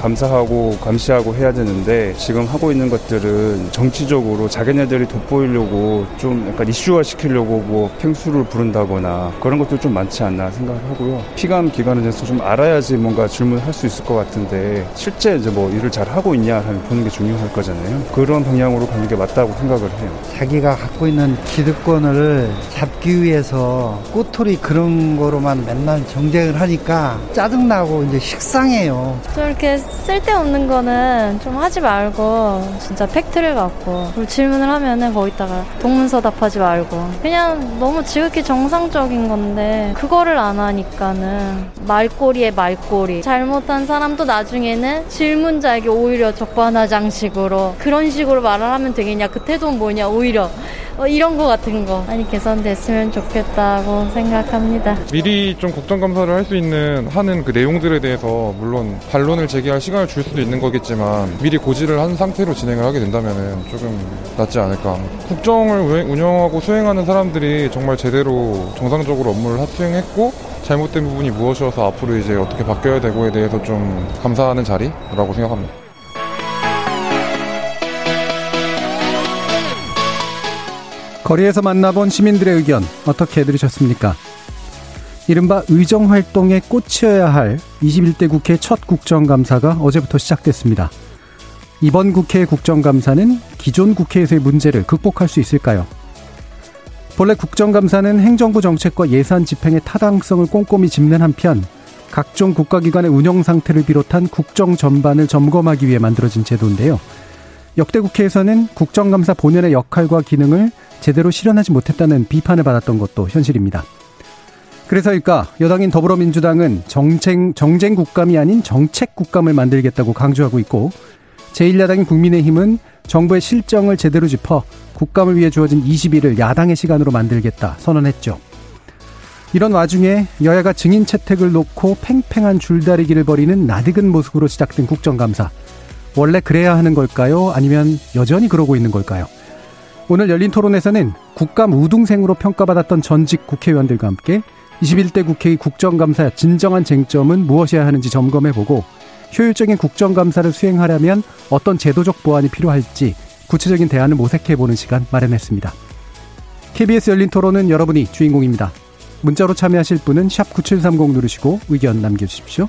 감사하고 감시하고 해야 되는데 지금 하고 있는 것들은 정치적으로 자기네들이 돋보이려고 좀 약간 이슈화 시키려고 뭐 팽수를 부른다거나 그런 것도 좀 많지 않나 생각을 하고요. 피감 기관에 대해서 좀 알아야지 뭔가 질문할 수 있을 것 같은데 실제 이제 뭐 일을 잘 하고 있냐 하는 보는 게 중요할 거잖아요. 그런 방향으로 가는 게 맞다고 생각을 해요. 자기가 갖고 있는 기득권을 잡기 위해서 꼬투리 그런 거로만 맨날 정쟁을 하니까 짜증나고 이제 식상해요. 좀 이렇게 쓸데없는 거는 좀 하지 말고 진짜 팩트를 갖고 질문을 하면은 거기다가 동문서답하지 말고 그냥 너무 지극히 정상적인 건데 그거를 안 하니까는 말꼬리에 말꼬리 잘못한 사람도 나중에는 질문자에게 오히려 적반하장식으로 그런 식으로 말을 하면 되겠냐 그 태도는 뭐냐 오히려 어, 이런 거 같은 거 많이 개선됐으면 좋겠다고 생각합니다. 미리 좀 국정 감사를 할 수 있는 하는 그 내용들에 대해서 물론 반론을 제기할 시간을 줄 수도 있는 거겠지만 미리 고지를 한 상태로 진행을 하게 된다면 조금 낫지 않을까. 국정을 운영하고 수행하는 사람들이 정말 제대로 정상적으로 업무를 수행했고 잘못된 부분이 무엇이어서 앞으로 이제 어떻게 바뀌어야 되고에 대해서 좀 감사하는 자리라고 생각합니다. 거리에서 만나본 시민들의 의견 어떻게 들으셨습니까? 이른바 의정활동의 꽃이어야 할 21대 국회 첫 국정감사가 어제부터 시작됐습니다. 이번 국회 국정감사는 기존 국회에서의 문제를 극복할 수 있을까요? 본래 국정감사는 행정부 정책과 예산 집행의 타당성을 꼼꼼히 짚는 한편 각종 국가기관의 운영 상태를 비롯한 국정 전반을 점검하기 위해 만들어진 제도인데요. 역대 국회에서는 국정감사 본연의 역할과 기능을 제대로 실현하지 못했다는 비판을 받았던 것도 현실입니다. 그래서일까 여당인 더불어민주당은 정쟁, 정쟁 국감이 아닌 정책 국감을 만들겠다고 강조하고 있고 제1야당인 국민의힘은 정부의 실정을 제대로 짚어 국감을 위해 주어진 20일을 야당의 시간으로 만들겠다 선언했죠. 이런 와중에 여야가 증인 채택을 놓고 팽팽한 줄다리기를 벌이는 나득은 모습으로 시작된 국정감사. 원래 그래야 하는 걸까요? 아니면 여전히 그러고 있는 걸까요? 오늘 열린 토론에서는 국감 우등생으로 평가받았던 전직 국회의원들과 함께 21대 국회의 국정감사의 진정한 쟁점은 무엇이어야 하는지 점검해보고 효율적인 국정감사를 수행하려면 어떤 제도적 보완이 필요할지 구체적인 대안을 모색해보는 시간 마련했습니다. KBS 열린 토론은 여러분이 주인공입니다. 문자로 참여하실 분은 9730 누르시고 의견 남겨주십시오.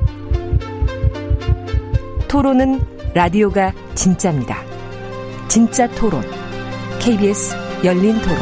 토론은 라디오가 진짜입니다. 진짜 토론, KBS 열린 토론.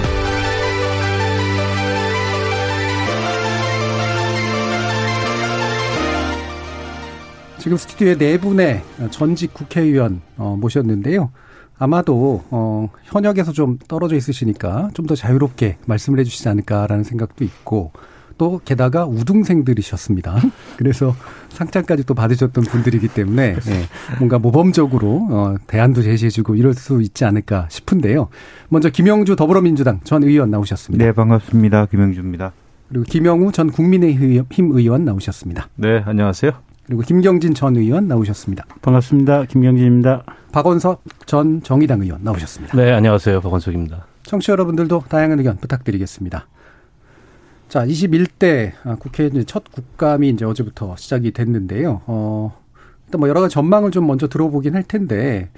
지금 스튜디오에 네 분의 전직 국회의원 어, 모셨는데요. 아마도 어, 현역에서 좀 떨어져 있으시니까 좀 더 자유롭게 말씀을 해주시지 않을까라는 생각도 있고 또 게다가 우등생들이셨습니다. 그래서 상장까지 또 받으셨던 분들이기 때문에 네, 뭔가 모범적으로 어, 대안도 제시해주고 이럴 수 있지 않을까 싶은데요. 먼저 김영주 더불어민주당 전 의원 나오셨습니다. 네, 반갑습니다. 김영주입니다. 그리고 김영우 전 국민의힘 의원 나오셨습니다. 네, 안녕하세요. 그리고 김경진 전 의원 나오셨습니다. 반갑습니다. 김경진입니다. 박원석 전 정의당 의원 나오셨습니다. 네, 안녕하세요. 박원석입니다. 청취자 여러분들도 다양한 의견 부탁드리겠습니다. 자, 21대 국회 첫 국감이 이제 어제부터 시작이 됐는데요. 어, 일단 뭐 여러 가지 전망을 좀 먼저 들어보긴 할 텐데,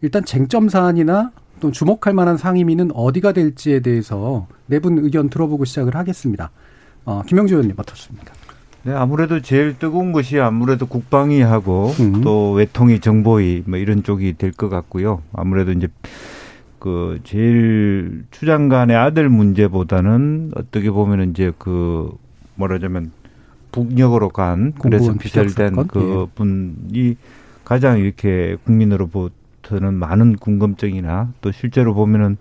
일단 쟁점 사안이나 또 주목할 만한 상임위는 어디가 될지에 대해서 네분 의견 들어보고 시작을 하겠습니다. 어, 김영주 의원님 어떻습니까? 네, 아무래도 제일 뜨거운 것이 아무래도 국방위하고 음. 또 외통위 정보위 뭐 이런 쪽이 될 것 같고요. 아무래도 이제 그 제일 추장관의 아들 문제보다는 어떻게 보면 이제 그 뭐라자면 북녘으로 간 그래서 피살된 그 예. 분이 가장 이렇게 국민으로부터 대해서부터는 많은 궁금증이나 또 실제로 보면은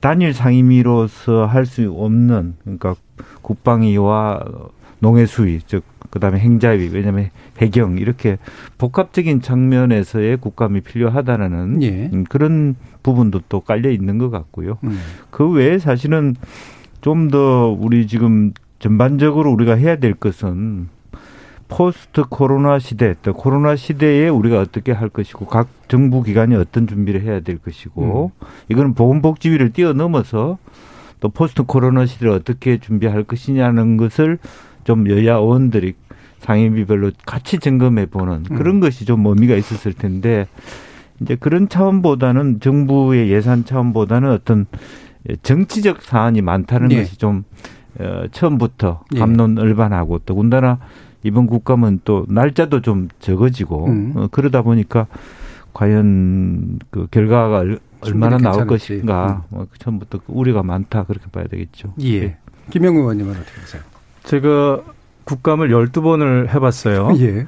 단일 상임위로서 할 수 없는 그러니까 국방위와 농해수위 즉 그다음에 행자위 왜냐하면 해경 이렇게 복합적인 측면에서의 국감이 필요하다는 예. 그런 부분도 또 깔려 있는 것 같고요. 음. 그 외에 사실은 좀 더 우리 지금 전반적으로 우리가 해야 될 것은 포스트 코로나 시대, 또 코로나 시대에 우리가 어떻게 할 것이고 각 정부 기관이 어떤 준비를 해야 될 것이고 음. 이거는 보건복지위를 뛰어넘어서 또 포스트 코로나 시대를 어떻게 준비할 것이냐는 것을 좀 여야 의원들이 상임위별로 같이 점검해 보는 음. 그런 음. 것이 좀 의미가 있었을 텐데 이제 그런 차원보다는 정부의 예산 차원보다는 어떤 정치적 사안이 많다는 네. 것이 좀 어, 처음부터 감론을반하고 또 군다나 이번 국감은 또 날짜도 좀 적어지고 음. 어, 그러다 보니까 과연 그 결과가 얼마나 나올 것인가 음. 뭐 처음부터 그 우려가 많다 그렇게 봐야 되겠죠. 예. 네. 김영 의원님은 어떻게 보세요? 제가 국감을 12번을 해봤어요. 예.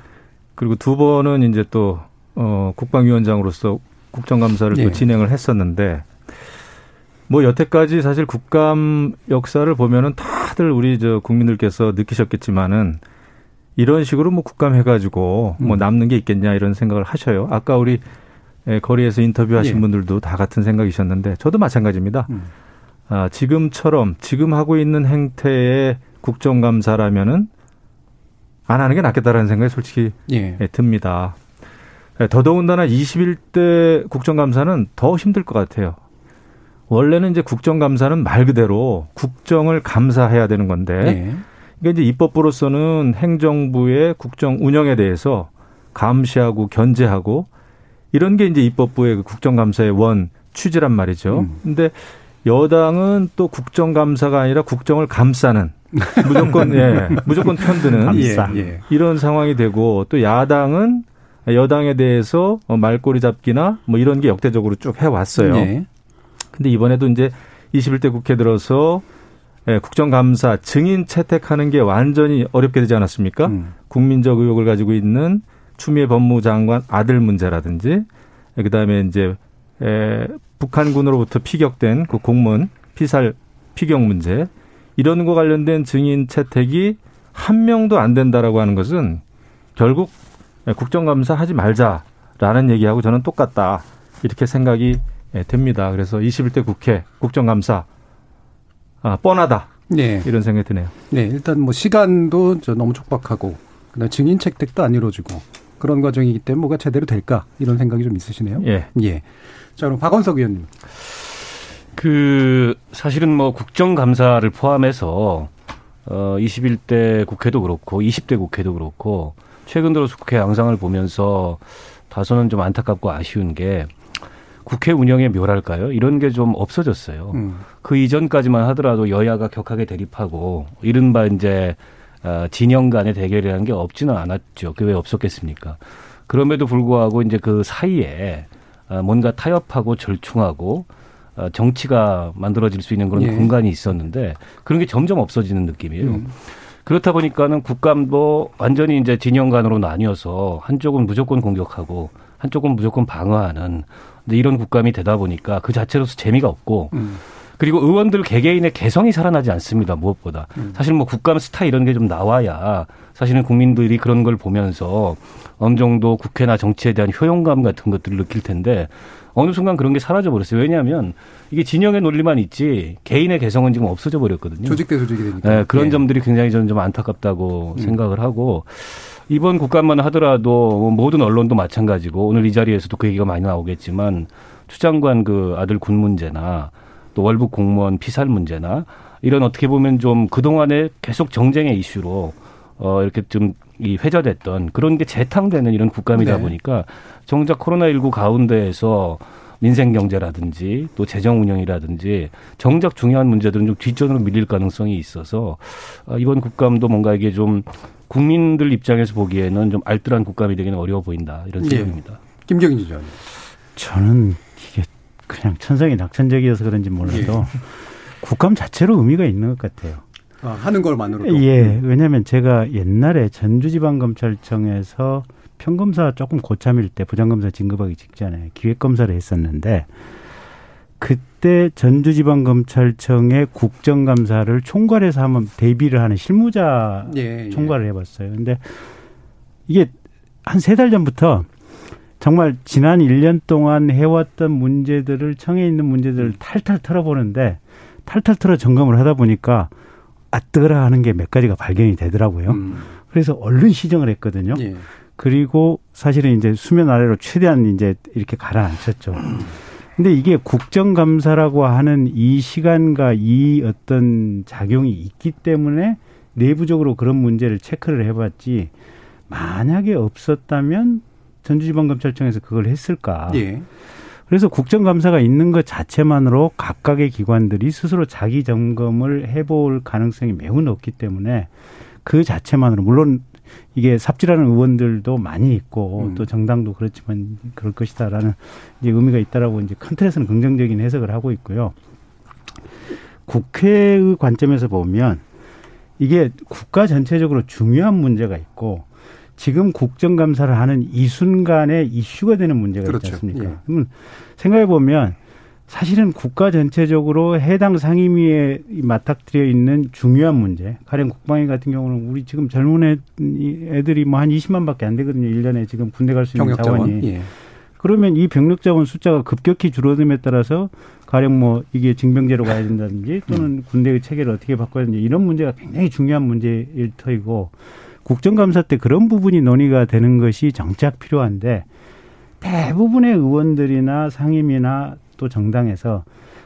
그리고 두 번은 이제 또, 어, 국방위원장으로서 국정감사를 예. 또 진행을 했었는데, 뭐 여태까지 사실 국감 역사를 보면은 다들 우리 저 국민들께서 느끼셨겠지만은 이런 식으로 뭐 국감 해가지고 뭐 음. 남는 게 있겠냐 이런 생각을 하셔요. 아까 우리 거리에서 인터뷰하신 예. 분들도 다 같은 생각이셨는데 저도 마찬가지입니다. 음. 아, 지금처럼 지금 하고 있는 행태의 국정감사라면은 안 하는 게 낫겠다라는 생각이 솔직히 예. 예 듭니다. 예, 더더군다나 21대 국정감사는 더 힘들 것 같아요. 원래는 이제 국정감사는 말 그대로 국정을 감사해야 되는 건데, 예. 이게 이제 입법부로서는 행정부의 국정 운영에 대해서 감시하고 견제하고 이런 게 이제 입법부의 그 국정감사의 원 취지란 말이죠. 음. 근데 여당은 또 국정감사가 아니라 국정을 감싸는 무조건 예 무조건 편드는 예, 예. 이런 상황이 되고 또 야당은 여당에 대해서 말꼬리 잡기나 뭐 이런 게 역대적으로 쭉 해왔어요. 네. 근데 이번에도 이제 21대 국회 들어서 예, 국정감사 증인 채택하는 게 완전히 어렵게 되지 않았습니까? 음. 국민적 의혹을 가지고 있는 추미애 법무장관 아들 문제라든지 그다음에 이제 에, 북한군으로부터 피격된 그 공무원 피살 피격 문제 이런 거 관련된 증인 채택이 한 명도 안 된다라고 하는 것은 결국 국정감사 하지 말자라는 얘기하고 저는 똑같다. 이렇게 생각이 듭니다. 그래서 21대 국회 국정감사 아, 뻔하다. 네. 이런 생각이 드네요. 네, 일단 뭐 시간도 너무 촉박하고 그다음 증인 채택도 안 이루어지고 그런 과정이기 때문에 뭐가 제대로 될까 이런 생각이 좀 있으시네요. 예. 예. 자, 그럼 박원석 의원님. 그 사실은 뭐 국정감사를 포함해서 어 21대 국회도 그렇고 20대 국회도 그렇고 최근 들어서 국회 양상을 보면서 다소는 좀 안타깝고 아쉬운 게 국회 운영의 묘랄까요? 이런 게 좀 없어졌어요. 음. 그 이전까지만 하더라도 여야가 격하게 대립하고 이른바 이제 어, 진영 간의 대결이라는 게 없지는 않았죠. 그게 왜 없었겠습니까? 그럼에도 불구하고 이제 그 사이에 어, 뭔가 타협하고 절충하고 어, 정치가 만들어질 수 있는 그런 예. 공간이 있었는데 그런 게 점점 없어지는 느낌이에요. 음. 그렇다 보니까는 국감도 완전히 이제 진영 간으로 나뉘어서 한쪽은 무조건 공격하고 한쪽은 무조건 방어하는 이런 국감이 되다 보니까 그 자체로서 재미가 없고 음. 그리고 의원들 개개인의 개성이 살아나지 않습니다. 무엇보다. 음. 사실 뭐 국감 스타 이런 게 좀 나와야 사실은 국민들이 그런 걸 보면서 어느 정도 국회나 정치에 대한 효용감 같은 것들을 느낄 텐데 어느 순간 그런 게 사라져 버렸어요. 왜냐하면 이게 진영의 논리만 있지 개인의 개성은 지금 없어져 버렸거든요. 조직 대 조직이 되니까. 네, 그런 네. 점들이 굉장히 저는 좀 안타깝다고 음. 생각을 하고 이번 국감만 하더라도 모든 언론도 마찬가지고 오늘 이 자리에서도 그 얘기가 많이 나오겠지만 추 장관 그 아들 군 문제나 또 월북 공무원 피살 문제나 이런 어떻게 보면 좀 그동안에 계속 정쟁의 이슈로 어 이렇게 좀 이 회자됐던 그런 게 재탕되는 이런 국감이다 네. 보니까 정작 코로나19 가운데에서 민생 경제라든지 또 재정 운영이라든지 정작 중요한 문제들은 좀 뒷전으로 밀릴 가능성이 있어서 어, 이번 국감도 뭔가 이게 좀 국민들 입장에서 보기에는 좀 알뜰한 국감이 되기는 어려워 보인다 이런 네. 생각입니다. 네. 김경인 지전. 저는 이게 그냥 천성이 낙천적이어서 그런지 몰라도 예. 국감 자체로 의미가 있는 것 같아요. 아, 하는 걸만으로도. 예. 왜냐하면 제가 옛날에 전주지방검찰청에서 평검사 조금 고참일 때 부장검사 진급하기 직전에 기획검사를 했었는데 그때 전주지방검찰청의 국정감사를 총괄해서 한번 대비를 하는 실무자 예, 예. 총괄을 해봤어요. 근데 이게 한 세 달 전부터 정말 지난 1년 동안 해왔던 문제들을 청에 있는 문제들을 탈탈 털어보는데 탈탈 털어 점검을 하다 보니까 아뜨거라 하는 게 몇 가지가 발견이 되더라고요. 음. 그래서 얼른 시정을 했거든요. 예. 그리고 사실은 이제 수면 아래로 최대한 이제 이렇게 가라앉혔죠. 근데 이게 국정감사라고 하는 이 시간과 이 어떤 작용이 있기 때문에 내부적으로 그런 문제를 체크를 해봤지 만약에 없었다면 전주지방검찰청에서 그걸 했을까? 예. 그래서 국정감사가 있는 것 자체만으로 각각의 기관들이 스스로 자기 점검을 해볼 가능성이 매우 높기 때문에 그 자체만으로 물론 이게 삽질하는 의원들도 많이 있고 음. 또 정당도 그렇지만 그럴 것이다라는 이제 의미가 있다라고 이제 큰 틀에서는 긍정적인 해석을 하고 있고요. 국회의 관점에서 보면 이게 국가 전체적으로 중요한 문제가 있고 지금 국정감사를 하는 이 순간에 이슈가 되는 문제가 그렇죠. 있지 않습니까? 예. 그러면 생각해 보면 사실은 국가 전체적으로 해당 상임위에 맞닥뜨려 있는 중요한 문제, 가령 국방위 같은 경우는 우리 지금 젊은 애들이 뭐 한 20만 밖에 안 되거든요. 1년에 지금 군대 갈 수 있는 자원이. 예. 그러면 이 병력 자원 숫자가 급격히 줄어듦에 따라서 가령 뭐 이게 징병제로 가야 된다든지 또는 음. 군대의 체계를 어떻게 바꿔야 되는지 이런 문제가 굉장히 중요한 문제일 터이고 국정감사 때 그런 부분이 논의가 되는 것이 정작 필요한데 대부분의 의원들이나 상임이나 또 정당에서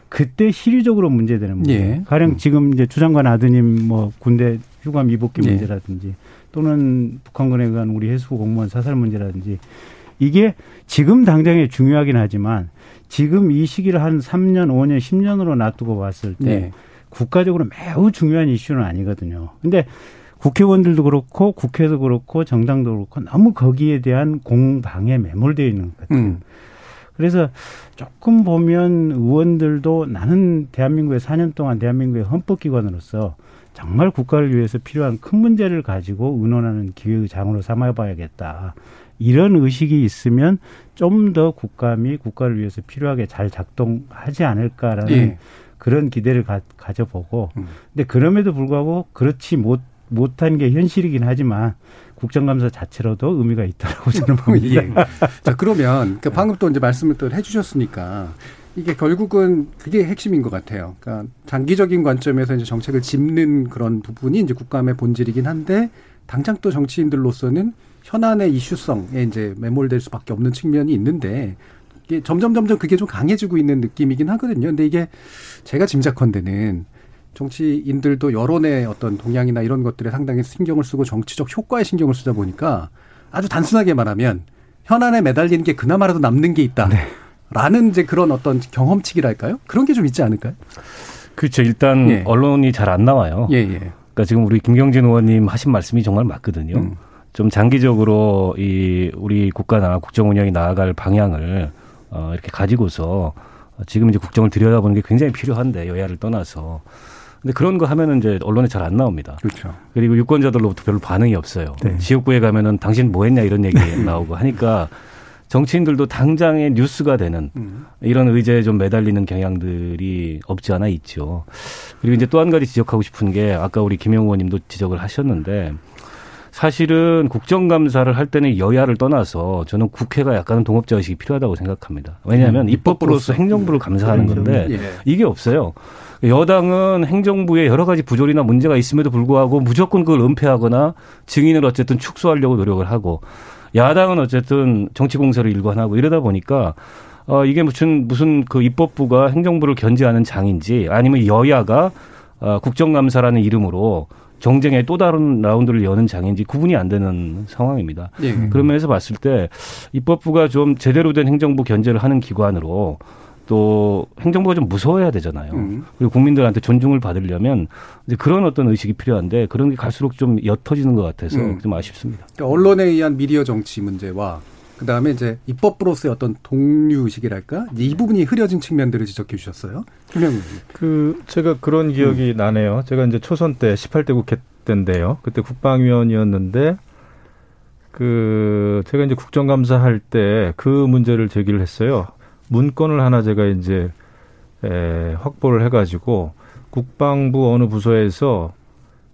그때 실질적으로 문제되는 문제. 예. 가령 음. 지금 이제 주장관 아드님 뭐 군대 휴가 미복귀 예. 문제라든지 또는 북한군에 의한 우리 해수부 공무원 사살 문제라든지 이게 지금 당장에 중요하긴 하지만 지금 이 시기를 한 3년, 5년, 10년으로 놔두고 봤을 때 네. 국가적으로 매우 중요한 이슈는 아니거든요. 근데 국회의원들도 그렇고 국회도 그렇고 정당도 그렇고 너무 거기에 대한 공방에 매몰되어 있는 것 같아요. 음. 그래서 조금 보면 의원들도 나는 대한민국에 4년 동안 대한민국의 헌법기관으로서 정말 국가를 위해서 필요한 큰 문제를 가지고 의논하는 기회의 장으로 삼아봐야겠다. 이런 의식이 있으면 좀 더 국감이 국가를 위해서 필요하게 잘 작동하지 않을까라는 예. 그런 기대를 가, 져보고 음. 근데 그럼에도 불구하고 그렇지 못 못한 게 현실이긴 하지만 국정감사 자체로도 의미가 있다라고 저는 봅니다. 예. 자 그러면 그 방금 또 이제 말씀을 또 해주셨으니까 이게 결국은 그게 핵심인 것 같아요. 그러니까 장기적인 관점에서 이제 정책을 짚는 그런 부분이 이제 국감의 본질이긴 한데 당장 또 정치인들로서는 현안의 이슈성에 이제 매몰될 수밖에 없는 측면이 있는데 이게 점점 점점 그게 좀 강해지고 있는 느낌이긴 하거든요. 근데 이게 제가 짐작컨대는 정치인들도 여론의 어떤 동향이나 이런 것들에 상당히 신경을 쓰고 정치적 효과에 신경을 쓰다 보니까 아주 단순하게 말하면 현안에 매달리는 게 그나마라도 남는 게 있다. 네. 라는 이제 그런 어떤 경험치기랄까요? 그런 게 좀 있지 않을까요? 그렇죠. 일단 예. 언론이 잘 안 나와요. 예, 예. 그러니까 지금 우리 김경진 의원님 하신 말씀이 정말 맞거든요. 음. 좀 장기적으로 이 우리 국가나 국정 운영이 나아갈 방향을 어 이렇게 가지고서 지금 이제 국정을 들여다보는 게 굉장히 필요한데 여야를 떠나서 근데 그런 거 하면은 이제 언론에 잘 안 나옵니다. 그렇죠. 그리고 유권자들로부터 별로 반응이 없어요. 네. 지역구에 가면은 당신 뭐 했냐 이런 얘기 나오고 하니까 정치인들도 당장의 뉴스가 되는 음. 이런 의제에 좀 매달리는 경향들이 없지 않아 있죠. 그리고 이제 또 한 가지 지적하고 싶은 게 아까 우리 김영 의원님도 지적을 하셨는데 사실은 국정감사를 할 때는 여야를 떠나서 저는 국회가 약간은 동업자 의식이 필요하다고 생각합니다. 왜냐하면 음, 입법부로서 행정부를 감사하는 건데 예. 이게 없어요. 여당은 행정부에 여러 가지 부조리나 문제가 있음에도 불구하고 무조건 그걸 은폐하거나 증인을 어쨌든 축소하려고 노력을 하고 야당은 어쨌든 정치 공세를 일관하고 이러다 보니까 어 이게 무슨 무슨 그 입법부가 행정부를 견제하는 장인지 아니면 여야가 어 국정감사라는 이름으로 정쟁의 또 다른 라운드를 여는 장인지 구분이 안 되는 상황입니다. 예. 그런 면에서 봤을 때 입법부가 좀 제대로 된 행정부 견제를 하는 기관으로 또 행정부가 좀 무서워야 되잖아요. 음. 그리고 국민들한테 존중을 받으려면 이제 그런 어떤 의식이 필요한데 그런 게 갈수록 좀 옅어지는 것 같아서 음. 좀 아쉽습니다. 그러니까 언론에 의한 미디어 정치 문제와 그 다음에 이제 입법부로서의 어떤 동류 의식이랄까 이 부분이 흐려진 측면들을 지적해 주셨어요. 김영 그 제가 그런 기억이 음. 나네요. 제가 이제 초선 때 18대 국회 때인데요. 그때 국방위원이었는데 그 제가 이제 국정감사 할 때 그 문제를 제기를 했어요. 문건을 하나 제가 이제 에, 확보를 해가지고 국방부 어느 부서에서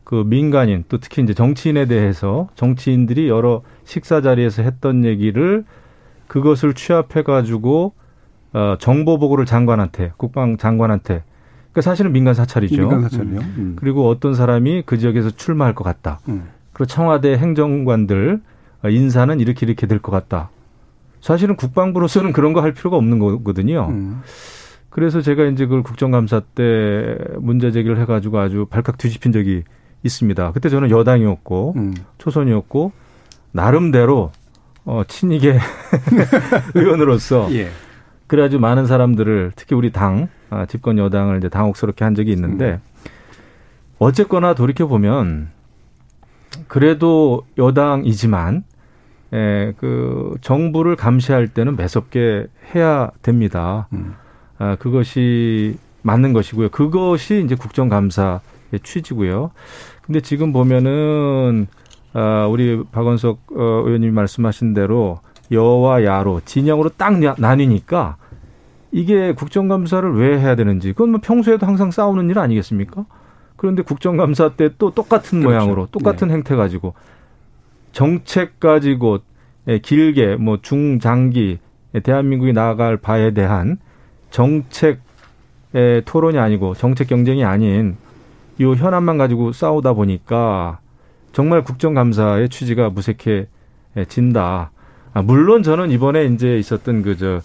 그 민간인 또 특히 이제 정치인에 대해서 정치인들이 여러 식사 자리에서 했던 얘기를 그것을 취합해 가지고 어 정보 보고를 장관한테 국방 장관한테 그러니까 사실은 민간 사찰이죠. 민간 사찰이요. 음. 음. 그리고 어떤 사람이 그 지역에서 출마할 것 같다. 음. 그리고 청와대 행정관들 인사는 이렇게 이렇게 될 것 같다. 사실은 국방부로서는 그런 거 할 필요가 없는 거거든요. 음. 그래서 제가 이제 그걸 국정감사 때 문제 제기를 해가지고 아주 발칵 뒤집힌 적이 있습니다. 그때 저는 여당이었고 음. 초선이었고 나름대로 어 친이계 의원으로서 예. 그래가지고 많은 사람들을 특히 우리 당 아, 집권 여당을 이제 당혹스럽게 한 적이 있는데 음. 어쨌거나 돌이켜 보면 그래도 여당이지만 에, 그 정부를 감시할 때는 매섭게 해야 됩니다. 음. 아, 그것이 맞는 것이고요. 그것이 이제 국정감사의 취지고요. 근데 지금 보면은 아, 우리 박원석 어, 의원님이 말씀하신 대로 여와 야로 진영으로 딱 나뉘니까 이게 국정감사를 왜 해야 되는지 그건 뭐 평소에도 항상 싸우는 일 아니겠습니까? 그런데 국정감사 때 또 똑같은 그렇죠. 모양으로 똑같은 네. 행태 가지고 정책 가지고 예, 길게 뭐 중장기 대한민국이 나아갈 바에 대한 정책 토론이 아니고 정책 경쟁이 아닌 이 현안만 가지고 싸우다 보니까 정말 국정감사의 취지가 무색해진다. 아, 물론 저는 이번에 이제 있었던 그저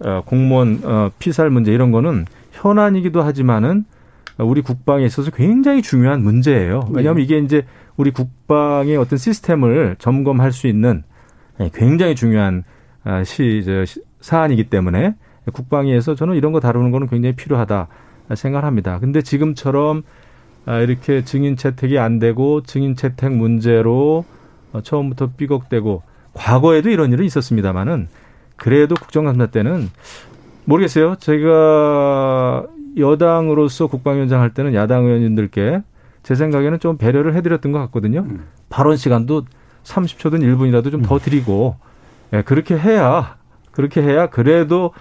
어, 공무원 어, 피살 문제 이런 거는 현안이기도 하지만은 우리 국방에 있어서 굉장히 중요한 문제예요. 왜냐하면 네. 이게 이제 우리 국방의 어떤 시스템을 점검할 수 있는 예, 굉장히 중요한 아, 시, 저, 사안이기 때문에 국방위에서 저는 이런 거 다루는 거는 굉장히 필요하다 생각합니다. 근데 지금처럼 아, 이렇게 증인 채택이 안 되고 증인 채택 문제로 어, 처음부터 삐걱대고 과거에도 이런 일은 있었습니다만은 그래도 국정감사 때는 모르겠어요. 제가 여당으로서 국방위원장 할 때는 야당 의원님들께 제 생각에는 좀 배려를 해드렸던 것 같거든요. 음. 발언 시간도 30초든 1분이라도 좀 더 드리고 예, 그렇게 해야 그렇게 해야 그래도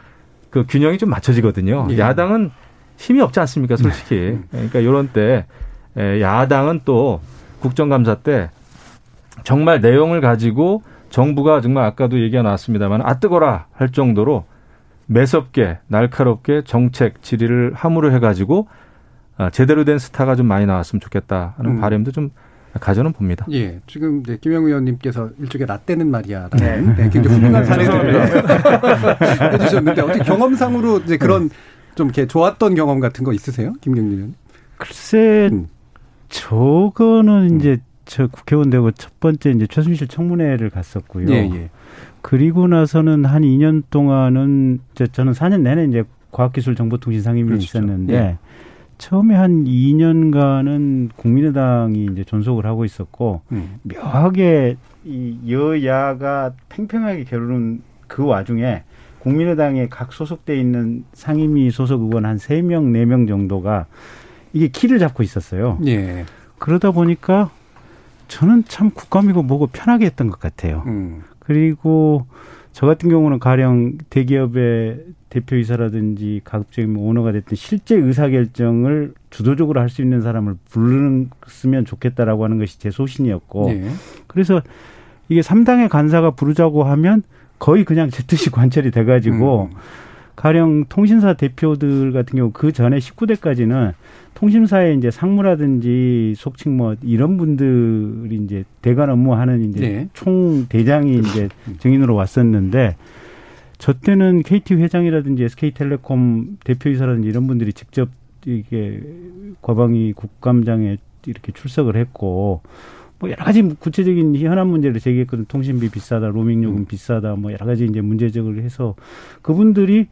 그 균형이 좀 맞춰지거든요. 예. 야당은 힘이 없지 않습니까, 솔직히. 네. 그러니까 이런 때 예, 야당은 또 국정감사 때 정말 내용을 가지고 정부가 정말 아까도 얘기가 나왔습니다만 아 뜨거라 할 정도로 매섭게 날카롭게 정책 질의를 함으로 해가지고 아, 제대로 된 스타가 좀 많이 나왔으면 좋겠다 하는 음. 바람도 좀 가져는 봅니다. 예. 지금 이제 김영 의원님께서 일종의 라떼는 말이야라는 네. 네, 굉장히 훌륭한 사례를 해주셨는데 어떻게 경험상으로 이제 그런 좀 이렇게 좋았던 경험 같은 거 있으세요, 김경진 의원? 글쎄, 음. 저거는 음. 이제 저 국회의원 되고 첫 번째 이제 최순실 청문회를 갔었고요. 예, 예. 그리고 나서는 한 2년 동안은 저는 4년 내내 이제 과학기술정보통신 상임위에 그렇죠. 있었는데 예. 처음에 한 2년간은 국민의당이 이제 존속을 하고 있었고 음. 묘하게 이 여야가 팽팽하게 겨루는 그 와중에 국민의당에 각 소속돼 있는 상임위 소속 의원 한 세 명 네 명 정도가 이게 키를 잡고 있었어요. 예. 그러다 보니까 저는 참 국감이고 뭐고 편하게 했던 것 같아요. 음. 그리고 저 같은 경우는 가령 대기업의 대표이사라든지 가급적이면 오너가 됐든 실제 의사결정을 주도적으로 할 수 있는 사람을 부르면 좋겠다라고 하는 것이 제 소신이었고 네. 그래서 이게 삼당의 간사가 부르자고 하면 거의 그냥 제 뜻이 관철이 돼가지고 음. 가령 통신사 대표들 같은 경우 그 전에 19대까지는 통신사의 이제 상무라든지 속칭 뭐 이런 분들이 이제 대관 업무하는 이제 네. 총 대장이 이제 증인으로 왔었는데 저 때는 KT 회장이라든지 SK텔레콤 대표이사라든지 이런 분들이 직접 이게 과방위 국감장에 이렇게 출석을 했고 뭐 여러 가지 구체적인 현안 문제를 제기했거든. 통신비 비싸다, 로밍 요금 음. 비싸다, 뭐 여러 가지 이제 문제적을 해서 그분들이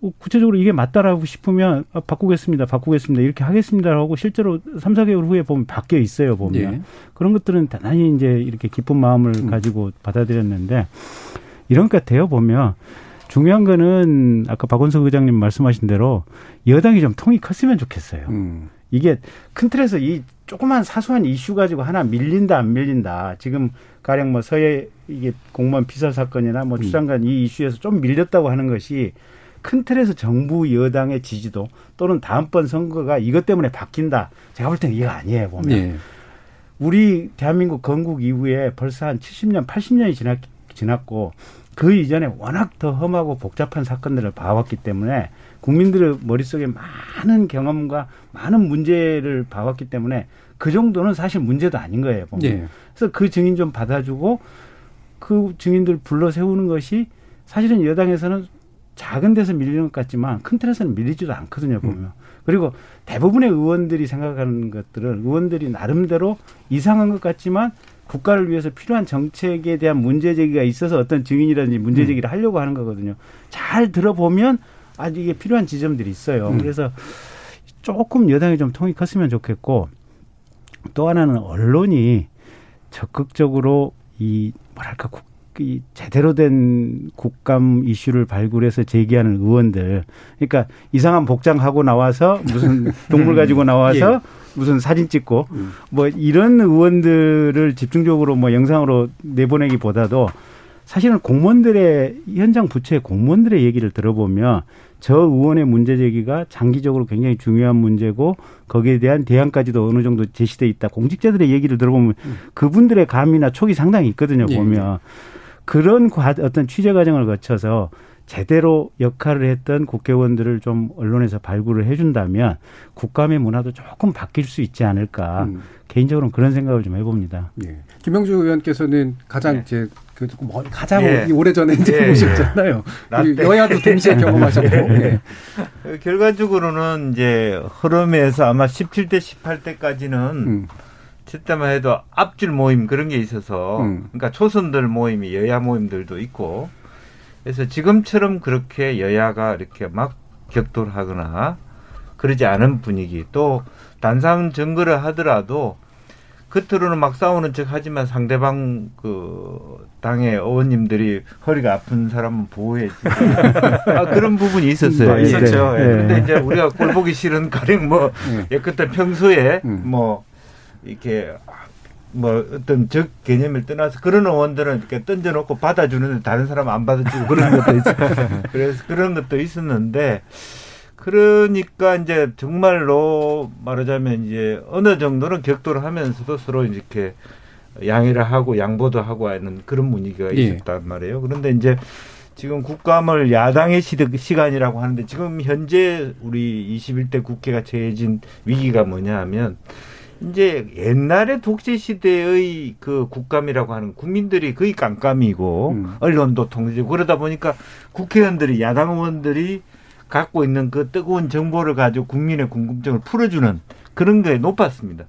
뭐 구체적으로 이게 맞다라고 싶으면 아, 바꾸겠습니다, 바꾸겠습니다 이렇게 하겠습니다라고 실제로 삼 사 개월 후에 보면 바뀌어 있어요 보면 예. 그런 것들은 대단히 이제 이렇게 기쁜 마음을 음. 가지고 받아들였는데 이런 것 같아요 보면 중요한 거는 아까 박원석 의장님 말씀하신 대로 여당이 좀 통이 컸으면 좋겠어요. 음. 이게 큰 틀에서 이 조그만 사소한 이슈 가지고 하나 밀린다 안 밀린다. 지금 가령 뭐 서해 이게 공무원 피살 사건이나 뭐 음. 추장관 이 이슈에서 좀 밀렸다고 하는 것이 큰 틀에서 정부 여당의 지지도 또는 다음번 선거가 이것 때문에 바뀐다. 제가 볼 때는 이거 아니에요 보면. 네. 우리 대한민국 건국 이후에 벌써 한 70년, 80년이 지났, 지났고 그 이전에 워낙 더 험하고 복잡한 사건들을 봐왔기 때문에 국민들의 머릿속에 많은 경험과 많은 문제를 봐왔기 때문에 그 정도는 사실 문제도 아닌 거예요. 보면. 네. 그래서 그 증인 좀 받아주고 그 증인들 불러 세우는 것이 사실은 여당에서는 작은 데서 밀리는 것 같지만 큰 틀에서는 밀리지도 않거든요 보면 음. 그리고 대부분의 의원들이 생각하는 것들은 의원들이 나름대로 이상한 것 같지만 국가를 위해서 필요한 정책에 대한 문제 제기가 있어서 어떤 증인이라든지 문제 음. 제기를 음. 하려고 하는 거거든요 잘 들어보면 아주 이게 필요한 지점들이 있어요 음. 그래서 조금 여당이 좀 통이 컸으면 좋겠고 또 하나는 언론이 적극적으로 이 뭐랄까 국, 이 제대로 된 국감 이슈를 발굴해서 제기하는 의원들. 그러니까 이상한 복장하고 나와서 무슨 동물 가지고 나와서 예. 무슨 사진 찍고 음. 뭐 이런 의원들을 집중적으로 뭐 영상으로 내보내기보다도 사실은 공무원들의 현장 부처의 공무원들의 얘기를 들어보면 저 의원의 문제 제기가 장기적으로 굉장히 중요한 문제고 거기에 대한 대안까지도 어느 정도 제시돼 있다. 공직자들의 얘기를 들어보면 음. 그분들의 감이나 촉이 상당히 있거든요. 예. 보면 그런 과, 어떤 취재 과정을 거쳐서 제대로 역할을 했던 국회의원들을 좀 언론에서 발굴을 해준다면 국감의 문화도 조금 바뀔 수 있지 않을까 음. 개인적으로는 그런 생각을 좀 해봅니다. 예. 김영주 의원께서는 가장 네. 이제 그 가장 예. 오래전에 이제 예. 보셨잖아요. 여야도 동시에 경험하셨고. 예. 그 결과적으로는 이제 흐름에서 아마 17대 18대까지는 음. 그때만 해도 앞줄 모임 그런 게 있어서 음. 그러니까 초선들 모임이 여야 모임들도 있고 그래서 지금처럼 그렇게 여야가 이렇게 막 격돌하거나 그러지 않은 분위기 또 단상 증거를 하더라도 겉으로는 막 싸우는 척 하지만 상대방 그 당의 의원님들이 허리가 아픈 사람은 보호해 주고 아, 그런 부분이 있었어요. 음, 있었죠. 네. 예. 그런데 이제 우리가 꼴 보기 싫은 가령 뭐 네. 예컨대 평소에 음. 뭐 이렇게 뭐 어떤 적 개념을 떠나서 그런 의원들은 이렇게 던져놓고 받아주는데 다른 사람 안 받아주고 그런 것도 있어. 그래서 그런 것도 있었는데 그러니까 이제 정말로 말하자면 이제 어느 정도는 격돌을 하면서도 서로 이렇게 양해를 하고 양보도 하고 하는 그런 분위기가 예. 있었단 예. 말이에요. 그런데 이제 지금 국감을 야당의 시간이라고 하는데 지금 현재 우리 21대 국회가 처해진 위기가 뭐냐 하면 이제 옛날에 독재 시대의 그 국감이라고 하는 국민들이 거의 깜깜이고 음. 언론도 통제되고 그러다 보니까 국회의원들이 야당 의원들이 갖고 있는 그 뜨거운 정보를 가지고 국민의 궁금증을 풀어주는 그런 게 높았습니다.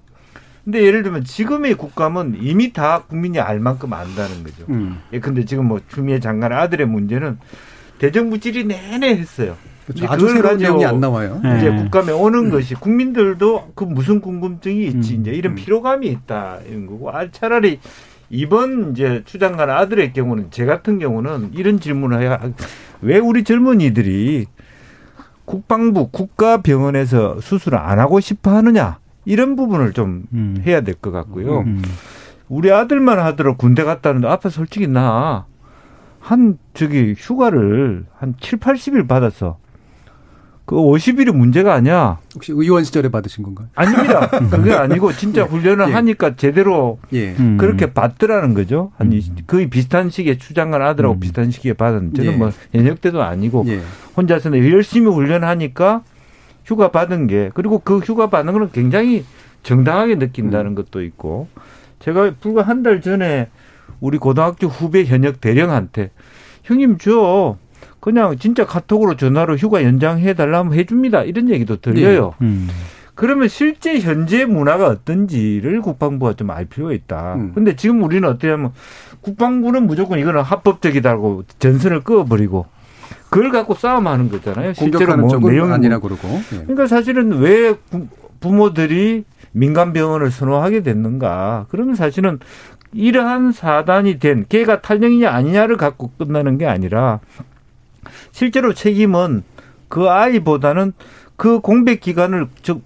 근데 예를 들면 지금의 국감은 이미 다 국민이 알 만큼 안다는 거죠. 음. 예, 근데 지금 뭐 추미애 장관 아들의 문제는 대정부 질의 내내 했어요. 그렇죠. 아주 새로운 내용이 안 나와요. 이제 네. 국감에 오는 음. 것이 국민들도 그 무슨 궁금증이 있지 음. 이제 이런 음. 피로감이 있다 이런 거고 아, 차라리 이번 이제 추장관 아들의 경우는 제 같은 경우는 이런 질문을 해야 왜 우리 젊은이들이 국방부 국가병원에서 수술을 안 하고 싶어 하느냐 이런 부분을 좀 음. 해야 될 것 같고요. 음. 우리 아들만 하더라도 군대 갔다는데 앞에 솔직히 나 한 저기 휴가를 한 7, 80일 받았어. 그 50일이 문제가 아니야. 혹시 의원 시절에 받으신 건가요? 아닙니다. 그게 아니고 진짜 훈련을 예. 하니까 제대로 예. 그렇게 받더라는 거죠. 한 음. 거의 비슷한 시기에 추장관 아들하고 음. 비슷한 시기에 받은 저는 예. 뭐 현역 때도 아니고 예. 혼자서 열심히 훈련하니까 휴가 받은 게 그리고 그 휴가 받는 거는 굉장히 정당하게 느낀다는 음. 것도 있고 제가 불과 한 달 전에 우리 고등학교 후배 현역 대령한테 형님 저 그냥 진짜 카톡으로 전화로 휴가 연장해 달라면 해줍니다. 이런 얘기도 들려요. 네. 음. 그러면 실제 현재 문화가 어떤지를 국방부가 좀 알 필요가 있다. 음. 근데 지금 우리는 어떻게 하면 국방부는 무조건 이거는 합법적이다고 전선을 끄어버리고 그걸 갖고 싸움하는 거잖아요. 실제로 뭐 내용 아니라 그러고. 네. 그러니까 사실은 왜 부모들이 민간 병원을 선호하게 됐는가? 그러면 사실은 이러한 사단이 된 개가 탈령이냐 아니냐를 갖고 끝나는 게 아니라 실제로 책임은 그 아이보다는 그 공백 기간을 즉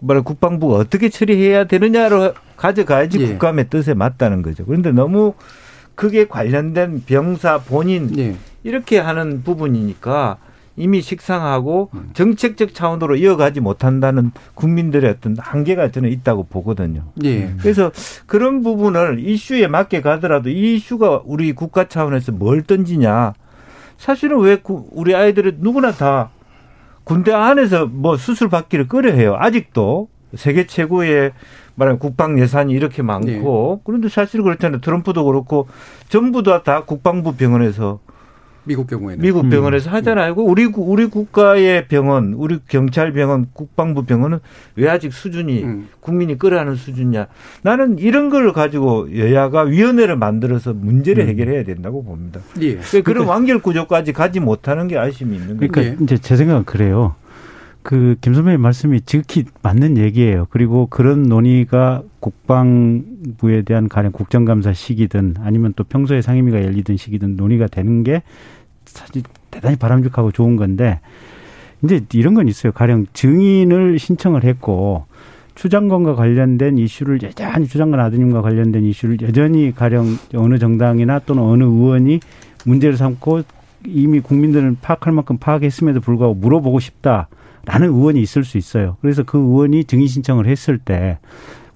뭐라 국방부가 어떻게 처리해야 되느냐로 가져가야지 예. 국감의 뜻에 맞다는 거죠. 그런데 너무 그게 관련된 병사 본인 예. 이렇게 하는 부분이니까 이미 식상하고 음. 정책적 차원으로 이어가지 못한다는 국민들의 어떤 한계가 저는 있다고 보거든요. 예. 그래서 그런 부분을 이슈에 맞게 가더라도 이 이슈가 우리 국가 차원에서 뭘 던지냐. 사실은 왜 우리 아이들은 누구나 다 군대 안에서 뭐 수술 받기를 꺼려해요. 아직도 세계 최고의 말하면 국방 예산이 이렇게 많고 네. 그런데 사실 그렇잖아요. 트럼프도 그렇고 전부 다, 다 국방부 병원에서 미국 경우에는 미국 음. 병원에서 음. 하잖아요. 우리 우리 국가의 병원, 우리 경찰 병원, 국방부 병원은 왜 아직 수준이 음. 국민이 끌어하는 수준이냐? 나는 이런 걸 가지고 여야가 위원회를 만들어서 문제를 음. 해결해야 된다고 봅니다. 예. 그런 그러니까, 완결 구조까지 가지 못하는 게 아쉬움이 있는 거예요. 그러니까 예. 이제 제 생각은 그래요. 그 김 선배님 말씀이 지극히 맞는 얘기예요. 그리고 그런 논의가 국방부에 대한 가령 국정감사 시기든 아니면 또 평소에 상임위가 열리든 시기든 논의가 되는 게 사실 대단히 바람직하고 좋은 건데 이제 이런 건 있어요. 가령 증인을 신청을 했고 추장관과 관련된 이슈를 여전히 추장관 아드님과 관련된 이슈를 여전히 가령 어느 정당이나 또는 어느 의원이 문제를 삼고 이미 국민들은 파악할 만큼 파악했음에도 불구하고 물어보고 싶다라는 의원이 있을 수 있어요. 그래서 그 의원이 증인 신청을 했을 때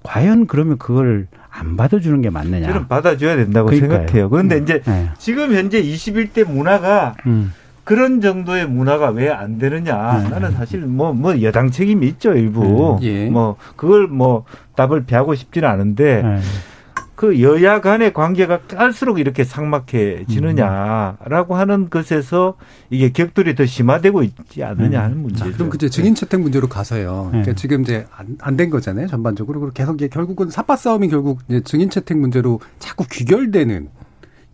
과연 그러면 그걸 안 받아주는 게 맞느냐? 저는 받아줘야 된다고 그러니까요. 생각해요. 그런데 음. 이제 네. 지금 현재 21대 문화가 음. 그런 정도의 문화가 왜 안 되느냐? 네. 나는 사실 뭐뭐 뭐 여당 책임이 있죠 일부. 네. 예. 뭐 그걸 뭐 답을 피하고 싶지는 않은데. 네. 그 여야 간의 관계가 갈수록 이렇게 삭막해지느냐라고 하는 것에서 이게 격돌이 더 심화되고 있지 않느냐 하는 문제죠. 그럼 그제 증인 채택 문제로 가서요. 그러니까 네. 지금 이제 안 된 거잖아요. 전반적으로. 그리고 계속 결국은 사파 싸움이 결국 이제 증인 채택 문제로 자꾸 귀결되는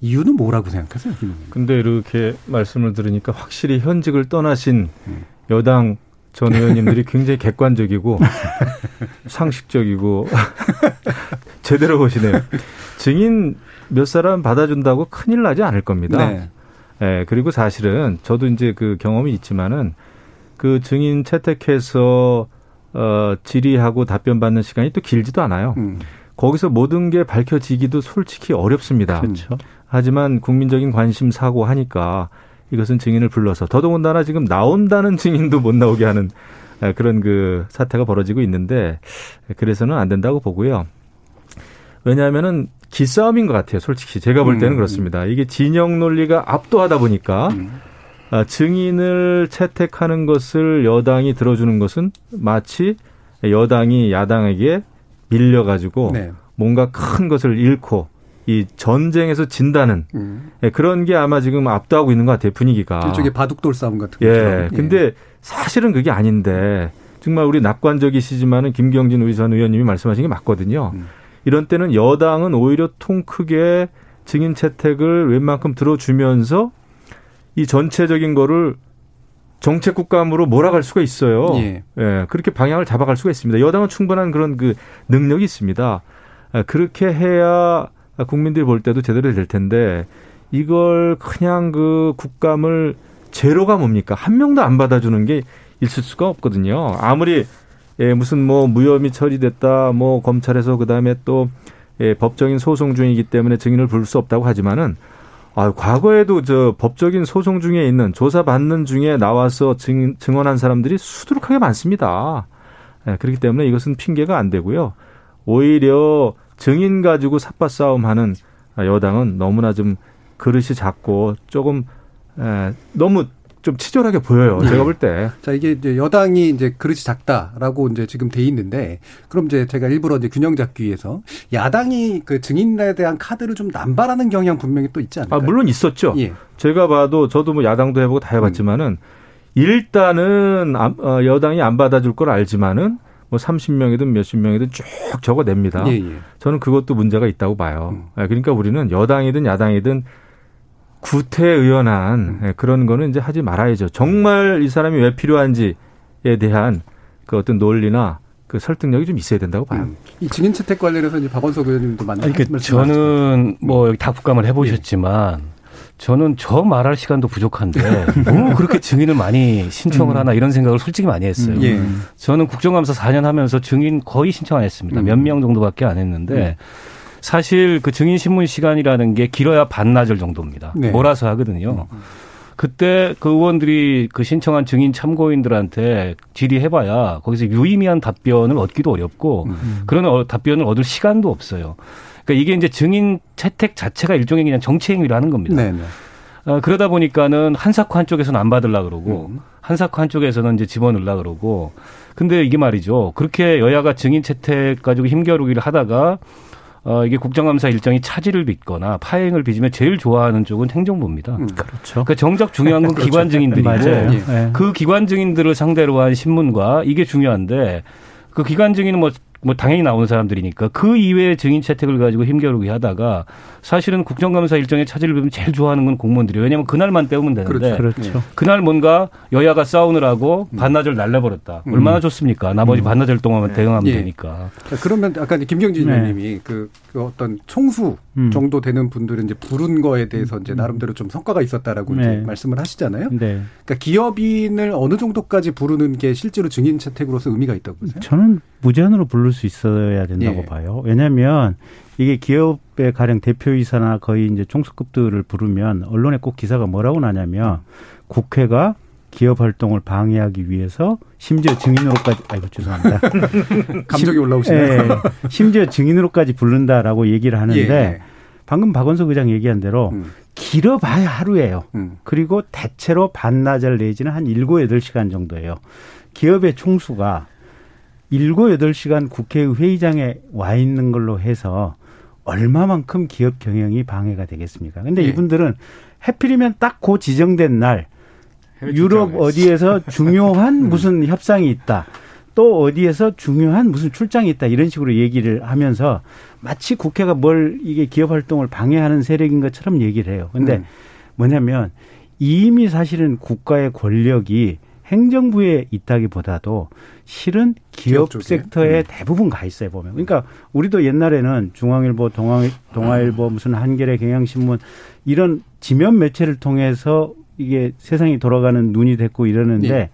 이유는 뭐라고 생각하세요? 근데 이렇게 말씀을 들으니까 확실히 현직을 떠나신 음. 여당 전 의원님들이 굉장히 객관적이고 상식적이고 제대로 보시네요. 증인 몇 사람 받아준다고 큰일 나지 않을 겁니다. 네. 네. 그리고 사실은 저도 이제 그 경험이 있지만은 그 증인 채택해서 어 질의하고 답변 받는 시간이 또 길지도 않아요. 음. 거기서 모든 게 밝혀지기도 솔직히 어렵습니다. 그렇죠. 하지만 국민적인 관심 사고 하니까 이것은 증인을 불러서 더더군다나 지금 나온다는 증인도 못 나오게 하는 그런 그 사태가 벌어지고 있는데 그래서는 안 된다고 보고요. 왜냐하면은 기싸움인 것 같아요. 솔직히 제가 볼 때는 음. 그렇습니다. 이게 진영 논리가 압도하다 보니까 음. 아, 증인을 채택하는 것을 여당이 들어주는 것은 마치 여당이 야당에게 밀려가지고 네. 뭔가 큰 것을 잃고 이 전쟁에서 진다는 음. 예, 그런 게 아마 지금 압도하고 있는 것 같아요 분위기가. 일종의 바둑돌 싸움 같은 예. 것처럼. 예. 근데 사실은 그게 아닌데 정말 우리 낙관적이시지만은 김경진 우리 전 의원님이 말씀하신 게 맞거든요. 음. 이런 때는 여당은 오히려 통 크게 증인 채택을 웬만큼 들어주면서 이 전체적인 거를 정책 국감으로 몰아갈 수가 있어요. 예. 예. 그렇게 방향을 잡아갈 수가 있습니다. 여당은 충분한 그런 그 능력이 있습니다. 예, 그렇게 해야 국민들이 볼 때도 제대로 될 텐데 이걸 그냥 그 국감을 제로가 뭡니까? 한 명도 안 받아주는 게 있을 수가 없거든요. 아무리 예, 무슨 뭐 무혐의 처리됐다, 뭐 검찰에서 그 다음에 또 예, 법적인 소송 중이기 때문에 증인을 부를 수 없다고 하지만은 아, 과거에도 저 법적인 소송 중에 있는 조사 받는 중에 나와서 증, 증언한 사람들이 수두룩하게 많습니다. 예, 그렇기 때문에 이것은 핑계가 안 되고요. 오히려 증인 가지고 삿바 싸움하는 여당은 너무나 좀 그릇이 작고 조금 에, 너무 좀 치졸하게 보여요. 네. 제가 볼 때. 자, 이게 이제 여당이 이제 그릇이 작다라고 이제 지금 돼 있는데 그럼 이제 제가 일부러 이제 균형 잡기 위해서 야당이 그 증인에 대한 카드를 좀 남발하는 경향 분명히 또 있지 않을까요? 아, 물론 있었죠. 예. 제가 봐도 저도 뭐 야당도 해보고 다 해봤지만은 음. 일단은 어, 여당이 안 받아줄 걸 알지만은 뭐 30명이든 몇십 명이든 쭉 적어냅니다. 예, 예. 저는 그것도 문제가 있다고 봐요. 음. 예, 그러니까 우리는 여당이든 야당이든 구태의연한 음. 예, 그런 거는 이제 하지 말아야죠. 정말 이 사람이 왜 필요한지에 대한 그 어떤 논리나 그 설득력이 좀 있어야 된다고 봐요. 음. 이 증인 채택 관련해서 이제 박원석 의원님도 많이 그러니까 저는 뭐 여기 다 국감을 해보셨지만 저는 저 말할 시간도 부족한데 뭐 그렇게 증인을 많이 신청을 하나 이런 생각을 솔직히 많이 했어요. 음. 예. 저는 국정감사 4년 하면서 증인 거의 신청 안 했습니다. 음. 몇명 정도밖에 안 했는데 음. 사실 그 증인 신문 시간이라는 게 길어야 반나절 정도입니다. 네. 몰아서 하거든요. 그때 그 의원들이 그 신청한 증인 참고인들한테 질의해봐야 거기서 유의미한 답변을 얻기도 어렵고 음. 그런 어, 답변을 얻을 시간도 없어요. 그러니까 이게 이제 증인 채택 자체가 일종의 그냥 정치 행위를 하는 겁니다. 네네. 어, 그러다 보니까는 한사코 한쪽에서는 안 받으려 그러고 음. 한사코 한쪽에서는 이제 집어넣으려 그러고 근데 이게 말이죠. 그렇게 여야가 증인 채택 가지고 힘겨루기를 하다가 어, 이게 국정감사 일정이 차질을 빚거나 파행을 빚으면 제일 좋아하는 쪽은 행정부입니다. 음, 그렇죠. 그러니까 정작 중요한 건 그렇죠. 기관 증인들이고 예. 그 기관 증인들을 상대로 한 신문과 이게 중요한데 그 기관 증인은 뭐 뭐 당연히 나오는 사람들이니까 그 이외의 증인 채택을 가지고 힘겨루기 하다가 사실은 국정감사 일정에 차질을 빚으면 제일 좋아하는 건 공무원들이에요. 왜냐하면 그날만 때우면 되는데 그렇죠. 그렇죠. 그날 뭔가 여야가 싸우느라고 라 음. 반나절 날려버렸다. 음. 얼마나 좋습니까? 나머지 음. 반나절 동안만 네. 대응하면 예. 되니까. 그러면 아까 김경진 네. 의원님이 그, 그, 어떤 총수 음. 정도 되는 분들은 이제 부른 거에 대해서 이제 음. 나름대로 좀 성과가 있었다라고 네. 이제 말씀을 하시잖아요. 네. 그러니까 기업인을 어느 정도까지 부르는 게 실제로 증인 채택으로서 의미가 있다고 보세요? 저는 무제한으로 부를 수 있어야 된다고 예. 봐요. 왜냐하면 이게 기업의 가령 대표이사나 거의 이제 총수급들을 부르면 언론에 꼭 기사가 뭐라고 나냐면 국회가 기업 활동을 방해하기 위해서 심지어 증인으로까지 아이고 죄송합니다. 감정이 올라오시네요. 예, 심지어 증인으로까지 부른다라고 얘기를 하는데 예, 예. 방금 박원석 의장 얘기한 대로 음. 길어봐야 하루예요. 음. 그리고 대체로 반나절 내지는 한 일곱 여덟 시간 정도예요. 기업의 총수가 일곱 여덟 시간 국회 회의장에 와 있는 걸로 해서 얼마만큼 기업 경영이 방해가 되겠습니까? 근데 네. 이분들은 해필이면 딱그 지정된 날 유럽 어디에서 중요한 음. 무슨 협상이 있다. 또 어디에서 중요한 무슨 출장이 있다 이런 식으로 얘기를 하면서 마치 국회가 뭘 이게 기업 활동을 방해하는 세력인 것처럼 얘기를 해요. 근데 음. 뭐냐면 이미 사실은 국가의 권력이 행정부에 있다기보다도 실은 기업, 기업 섹터에 음. 대부분 가 있어요 보면. 그러니까 우리도 옛날에는 중앙일보, 동아, 동아일보, 무슨 한겨레, 경향신문 이런 지면 매체를 통해서 이게 세상이 돌아가는 눈이 됐고 이러는데 네.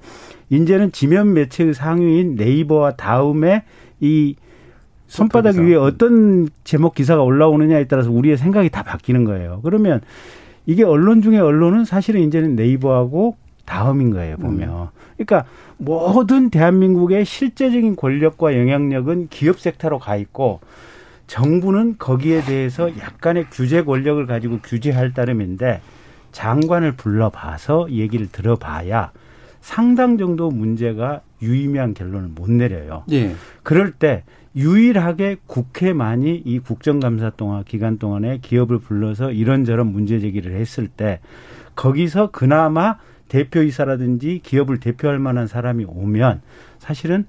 이제는 지면 매체의 상위인 네이버와 다음에 이 손바닥 위에 어떤 제목 기사가 올라오느냐에 따라서 우리의 생각이 다 바뀌는 거예요. 그러면 이게 언론 중에 언론은 사실은 이제는 네이버하고 다음인 거예요, 보면. 음. 그러니까 모든 대한민국의 실제적인 권력과 영향력은 기업 섹터로 가 있고 정부는 거기에 대해서 약간의 규제 권력을 가지고 규제할 따름인데 장관을 불러봐서 얘기를 들어봐야 상당 정도 문제가 유의미한 결론을 못 내려요. 예. 그럴 때 유일하게 국회만이 이 국정감사 동안 기간 동안에 기업을 불러서 이런저런 문제 제기를 했을 때 거기서 그나마 대표이사라든지 기업을 대표할 만한 사람이 오면 사실은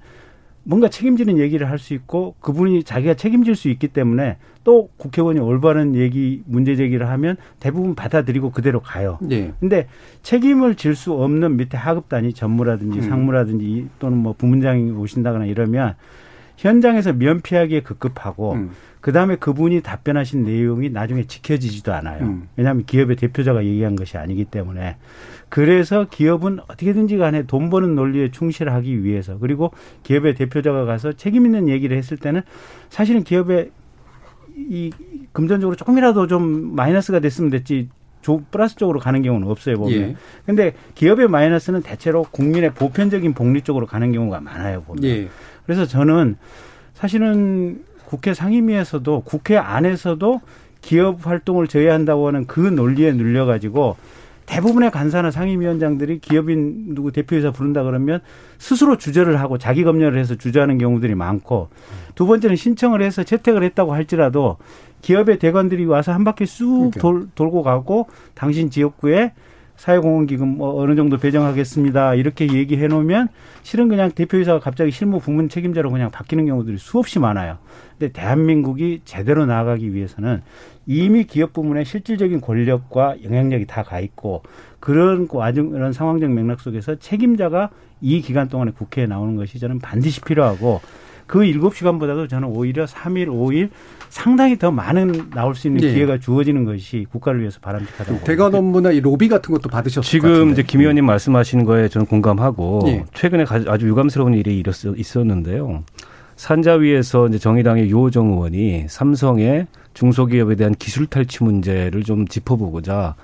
뭔가 책임지는 얘기를 할 수 있고 그분이 자기가 책임질 수 있기 때문에 또 국회의원이 올바른 얘기 문제 제기를 하면 대부분 받아들이고 그대로 가요. 네. 근데 책임을 질 수 없는 밑에 하급 단위 전무라든지 음. 상무라든지 또는 뭐 부문장이 오신다거나 이러면 현장에서 면피하기에 급급하고 음. 그다음에 그분이 답변하신 내용이 나중에 지켜지지도 않아요. 음. 왜냐하면 기업의 대표자가 얘기한 것이 아니기 때문에 그래서 기업은 어떻게든지 간에 돈 버는 논리에 충실하기 위해서 그리고 기업의 대표자가 가서 책임 있는 얘기를 했을 때는 사실은 기업의 이 금전적으로 조금이라도 좀 마이너스가 됐으면 됐지 조, 플러스 쪽으로 가는 경우는 없어요 보면. 예. 근데 기업의 마이너스는 대체로 국민의 보편적인 복리 쪽으로 가는 경우가 많아요 보면. 예. 그래서 저는 사실은 국회 상임위에서도 국회 안에서도 기업 활동을 제외한다고 하는 그 논리에 눌려 가지고 대부분의 간사나 상임위원장들이 기업인 누구 대표이사 부른다 그러면 스스로 주저를 하고 자기 검열을 해서 주저하는 경우들이 많고 두 번째는 신청을 해서 채택을 했다고 할지라도 기업의 대관들이 와서 한 바퀴 쑥 돌, 돌고 가고 당신 지역구에 사회공헌기금 뭐 어느 정도 배정하겠습니다. 이렇게 얘기해 놓으면 실은 그냥 대표이사가 갑자기 실무 부문 책임자로 그냥 바뀌는 경우들이 수없이 많아요. 근데 대한민국이 제대로 나아가기 위해서는 이미 기업 부문에 실질적인 권력과 영향력이 다 가 있고 그런 과정 그런 상황적 맥락 속에서 책임자가 이 기간 동안에 국회에 나오는 것이 저는 반드시 필요하고 그 일곱 시간보다도 저는 오히려 삼일오일 상당히 더 많은 나올 수 있는 예. 기회가 주어지는 것이 국가를 위해서 바람직하다고. 대관 업무나 이 로비 같은 것도 받으셨을 지금 이제 김 의원님 말씀하시는 거에 저는 공감하고 예. 최근에 아주 유감스러운 일이 있었는데요. 산자위에서 이제 정의당의 유호정 의원이 삼성의 중소기업에 대한 기술 탈취 문제를 좀 짚어보고자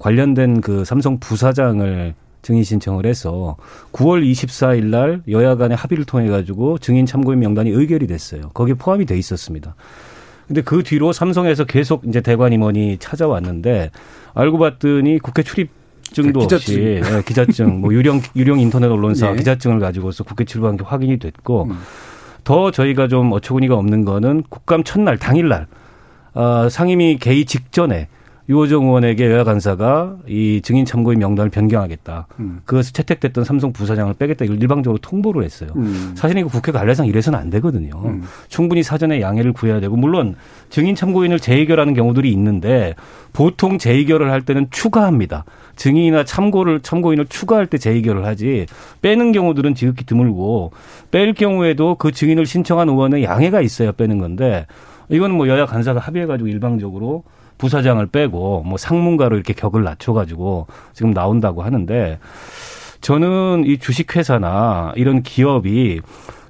관련된 그 삼성 부사장을 증인 신청을 해서 9월 24일 날 여야 간의 합의를 통해 가지고 증인 참고인 명단이 의결이 됐어요. 거기에 포함이 돼 있었습니다. 근데 그 뒤로 삼성에서 계속 이제 대관 임원이 찾아왔는데 알고 봤더니 국회 출입 증도 네, 없이 네, 기자증 뭐 유령 유령 인터넷 언론사 네. 기자증을 가지고서 국회 출입한 게 확인이 됐고 음. 더 저희가 좀 어처구니가 없는 거는 국감 첫날 당일날 어, 상임위 개의 직전에 유호정 의원에게 여야 간사가 이 증인 참고인 명단을 변경하겠다. 음. 그것을 채택됐던 삼성 부사장을 빼겠다. 이걸 일방적으로 통보를 했어요. 음. 사실 이거 국회 관례상 이래서는 안 되거든요. 음. 충분히 사전에 양해를 구해야 되고 물론 증인 참고인을 재의결하는 경우들이 있는데 보통 재의결을 할 때는 추가합니다. 증인이나 참고를 참고인을 추가할 때 재의결을 하지 빼는 경우들은 지극히 드물고 뺄 경우에도 그 증인을 신청한 의원의 양해가 있어야 빼는 건데 이거는 뭐 여야 간사가 합의해가지고 일방적으로 부사장을 빼고 뭐 상문가로 이렇게 격을 낮춰가지고 지금 나온다고 하는데 저는 이 주식회사나 이런 기업이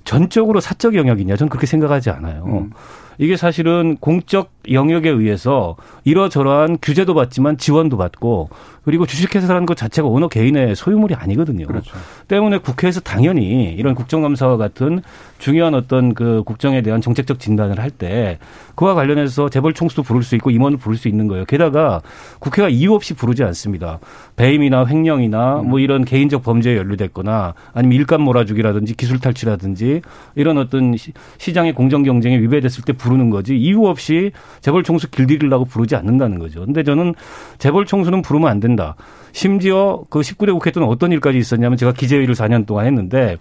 전적으로 사적 영역이냐 저는 그렇게 생각하지 않아요. 음. 이게 사실은 공적 영역에 의해서 이러저러한 규제도 받지만 지원도 받고 그리고 주식회사라는 것 자체가 어느 개인의 소유물이 아니거든요. 그렇죠. 때문에 국회에서 당연히 이런 국정감사와 같은 중요한 어떤 그 국정에 대한 정책적 진단을 할 때 그와 관련해서 재벌 총수도 부를 수 있고 임원을 부를 수 있는 거예요. 게다가 국회가 이유 없이 부르지 않습니다. 배임이나 횡령이나 뭐 이런 개인적 범죄에 연루됐거나 아니면 일감 몰아주기라든지 기술 탈취라든지 이런 어떤 시장의 공정 경쟁에 위배됐을 때 부르는 거지 이유 없이 재벌 총수 길들이려고 부르지 않는다는 거죠. 근데 저는 재벌 총수는 부르면 안 된다. 된다. 심지어 그 19대 국회 때는 어떤 일까지 있었냐면 제가 기재위를 4년 동안 했는데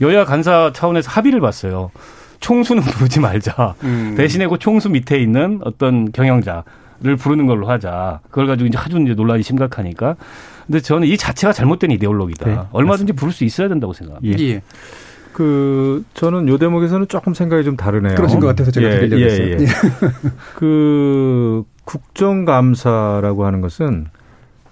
여야 간사 차원에서 합의를 봤어요. 총수는 부르지 말자. 음. 대신에 그 총수 밑에 있는 어떤 경영자 를 부르는 걸로 하자. 그걸 가지고 이제 하도 이제 논란이 심각하니까. 근데 저는 이 자체가 잘못된 이데올로기다. 네, 얼마든지 부를 수 있어야 된다고 생각합니다. 예. 예. 그 저는 요 대목에서는 조금 생각이 좀 다르네요. 그러신 것 같아서 제가 예, 드리려고 했어요. 예, 예. 그 국정감사라고 하는 것은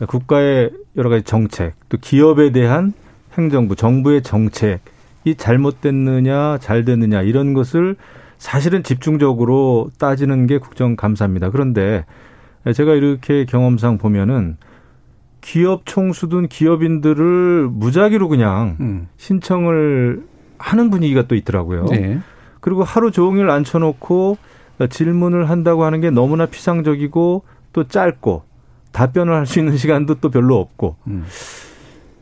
국가의 여러 가지 정책, 또 기업에 대한 행정부, 정부의 정책이 잘못됐느냐, 잘 됐느냐 이런 것을 사실은 집중적으로 따지는 게 국정감사입니다. 그런데 제가 이렇게 경험상 보면은 기업 총수든 기업인들을 무작위로 그냥 음. 신청을 하는 분위기가 또 있더라고요. 네. 그리고 하루 종일 앉혀놓고 질문을 한다고 하는 게 너무나 피상적이고 또 짧고 답변을 할 수 있는 시간도 또 별로 없고. 음.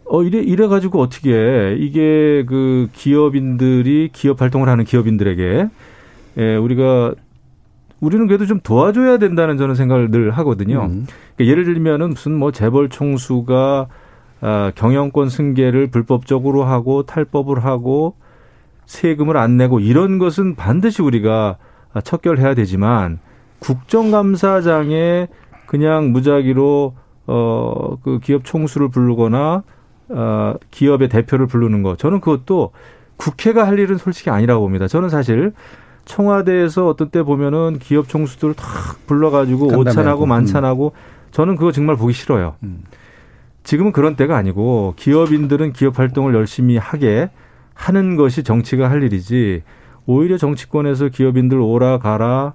어, 이래, 이래가지고 어떻게, 이게 그 기업인들이 기업 활동을 하는 기업인들에게, 예, 우리가, 우리는 그래도 좀 도와줘야 된다는 저는 생각을 늘 하거든요. 음. 그러니까 예를 들면은 무슨 뭐 재벌 총수가 아, 경영권 승계를 불법적으로 하고 탈법을 하고 세금을 안 내고 이런 것은 반드시 우리가 척결해야 되지만 국정감사장에 그냥 무작위로 어 그 기업 총수를 부르거나 어 기업의 대표를 부르는 거 저는 그것도 국회가 할 일은 솔직히 아니라고 봅니다. 저는 사실 청와대에서 어떤 때 보면은 기업 총수들을 탁 불러가지고 오찬하고 음. 만찬하고 음. 저는 그거 정말 보기 싫어요. 음. 지금은 그런 때가 아니고 기업인들은 기업 활동을 열심히 하게 하는 것이 정치가 할 일이지 오히려 정치권에서 기업인들 오라 가라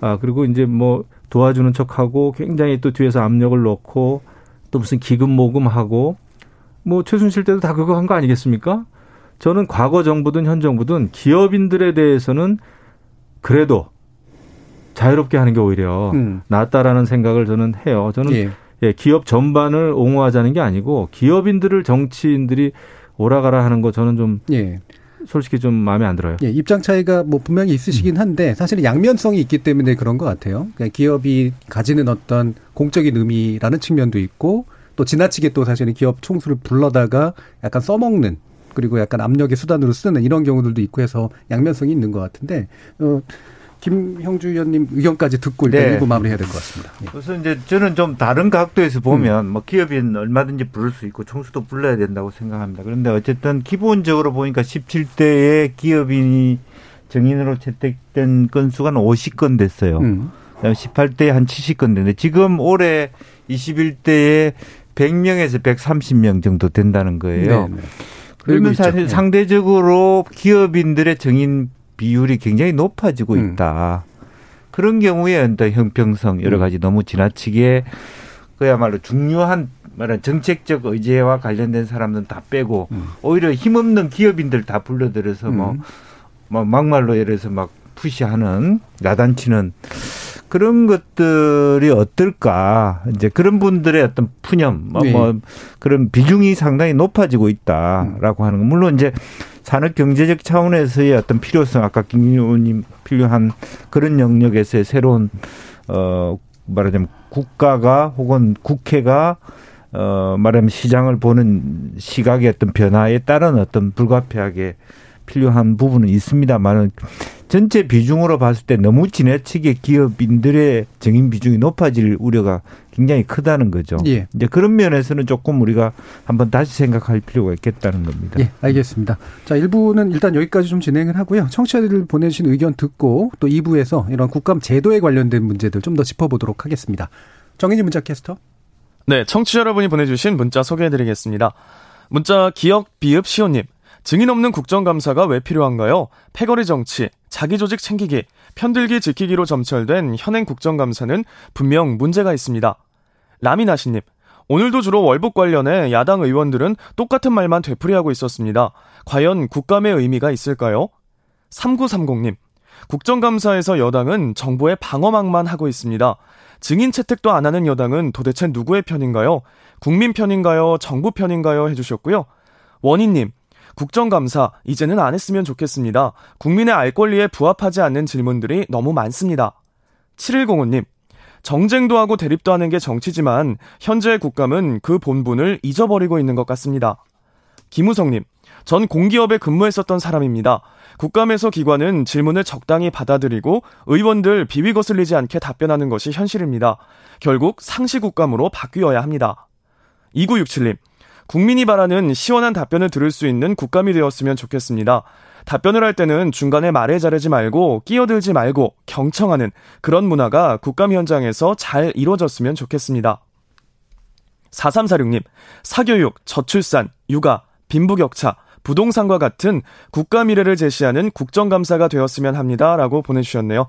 아 그리고 이제 뭐 도와주는 척하고 굉장히 또 뒤에서 압력을 넣고 또 무슨 기금 모금하고 뭐 최순실 때도 다 그거 한 거 아니겠습니까? 저는 과거 정부든 현 정부든 기업인들에 대해서는 그래도 자유롭게 하는 게 오히려 음. 낫다라는 생각을 저는 해요. 저는 예. 예, 기업 전반을 옹호하자는 게 아니고 기업인들을 정치인들이 오라가라 하는 거 저는 좀 예. 솔직히 좀 마음에 안 들어요. 예, 입장 차이가 뭐 분명히 있으시긴 한데 사실은 양면성이 있기 때문에 그런 것 같아요. 그냥 기업이 가지는 어떤 공적인 의미라는 측면도 있고 또 지나치게 또 사실은 기업 총수를 불러다가 약간 써먹는 그리고 약간 압력의 수단으로 쓰는 이런 경우들도 있고 해서 양면성이 있는 것 같은데 어, 김형주 의원님 의견까지 듣고 일단 네. 일부 마무리해야 될 것 같습니다. 예. 그래서 이제 저는 좀 다른 각도에서 보면 음. 뭐 기업인 얼마든지 부를 수 있고 총수도 불러야 된다고 생각합니다. 그런데 어쨌든 기본적으로 보니까 17대의 기업인이 정인으로 채택된 건수가 한 50건 됐어요. 음. 18대 한 70건 됐는데 지금 올해 21대에 100명에서 130명 정도 된다는 거예요. 네네. 네. 그러면 사실 네. 상대적으로 기업인들의 정인 비율이 굉장히 높아지고 음. 있다. 그런 경우에 어떤 형평성 여러 음. 가지 너무 지나치게 그야말로 중요한 말한 정책적 의제와 관련된 사람들은 다 빼고 음. 오히려 힘없는 기업인들 다 불러들여서 뭐, 음. 뭐 막말로 예를 들어서 막 푸시하는 야단치는 그런 것들이 어떨까 이제 그런 분들의 어떤 푸념 뭐, 네. 뭐 그런 비중이 상당히 높아지고 있다라고 하는 거 물론 이제 산업 경제적 차원에서의 어떤 필요성 아까 김 의원님 필요한 그런 영역에서의 새로운 어 말하자면 국가가 혹은 국회가 어 말하면 시장을 보는 시각의 어떤 변화에 따른 어떤 불가피하게 필요한 부분은 있습니다만은 전체 비중으로 봤을 때 너무 지나치게 기업인들의 정인 비중이 높아질 우려가 굉장히 크다는 거죠. 예. 이제 그런 면에서는 조금 우리가 한번 다시 생각할 필요가 있겠다는 겁니다. 예, 알겠습니다. 자, 1부는 일단 여기까지 좀 진행을 하고요. 청취자들 보내주신 의견 듣고 또 2부에서 이런 국감 제도에 관련된 문제들 좀 더 짚어보도록 하겠습니다. 정인지 문자 캐스터. 네, 청취자 여러분이 보내주신 문자 소개해드리겠습니다. 문자 기억 비읍 시호님. 증인 없는 국정감사가 왜 필요한가요? 패거리 정치, 자기 조직 챙기기, 편들기 지키기로 점철된 현행 국정감사는 분명 문제가 있습니다. 라미나시님, 오늘도 주로 월북 관련해 야당 의원들은 똑같은 말만 되풀이하고 있었습니다. 과연 국감의 의미가 있을까요? 3930님, 국정감사에서 여당은 정부의 방어막만 하고 있습니다. 증인 채택도 안 하는 여당은 도대체 누구의 편인가요? 국민 편인가요? 정부 편인가요? 해주셨고요. 원희님, 국정감사 이제는 안 했으면 좋겠습니다. 국민의 알 권리에 부합하지 않는 질문들이 너무 많습니다. 7105님, 정쟁도 하고 대립도 하는 게 정치지만 현재의 국감은 그 본분을 잊어버리고 있는 것 같습니다. 김우성님, 전 공기업에 근무했었던 사람입니다. 국감에서 기관은 질문을 적당히 받아들이고 의원들 비위 거슬리지 않게 답변하는 것이 현실입니다. 결국 상시 국감으로 바뀌어야 합니다. 2967님, 국민이 바라는 시원한 답변을 들을 수 있는 국감이 되었으면 좋겠습니다. 답변을 할 때는 중간에 말에 자르지 말고 끼어들지 말고 경청하는 그런 문화가 국감 현장에서 잘 이루어졌으면 좋겠습니다. 4346님, 사교육, 저출산, 육아, 빈부격차, 부동산과 같은 국가 미래를 제시하는 국정감사가 되었으면 합니다. 라고 보내주셨네요.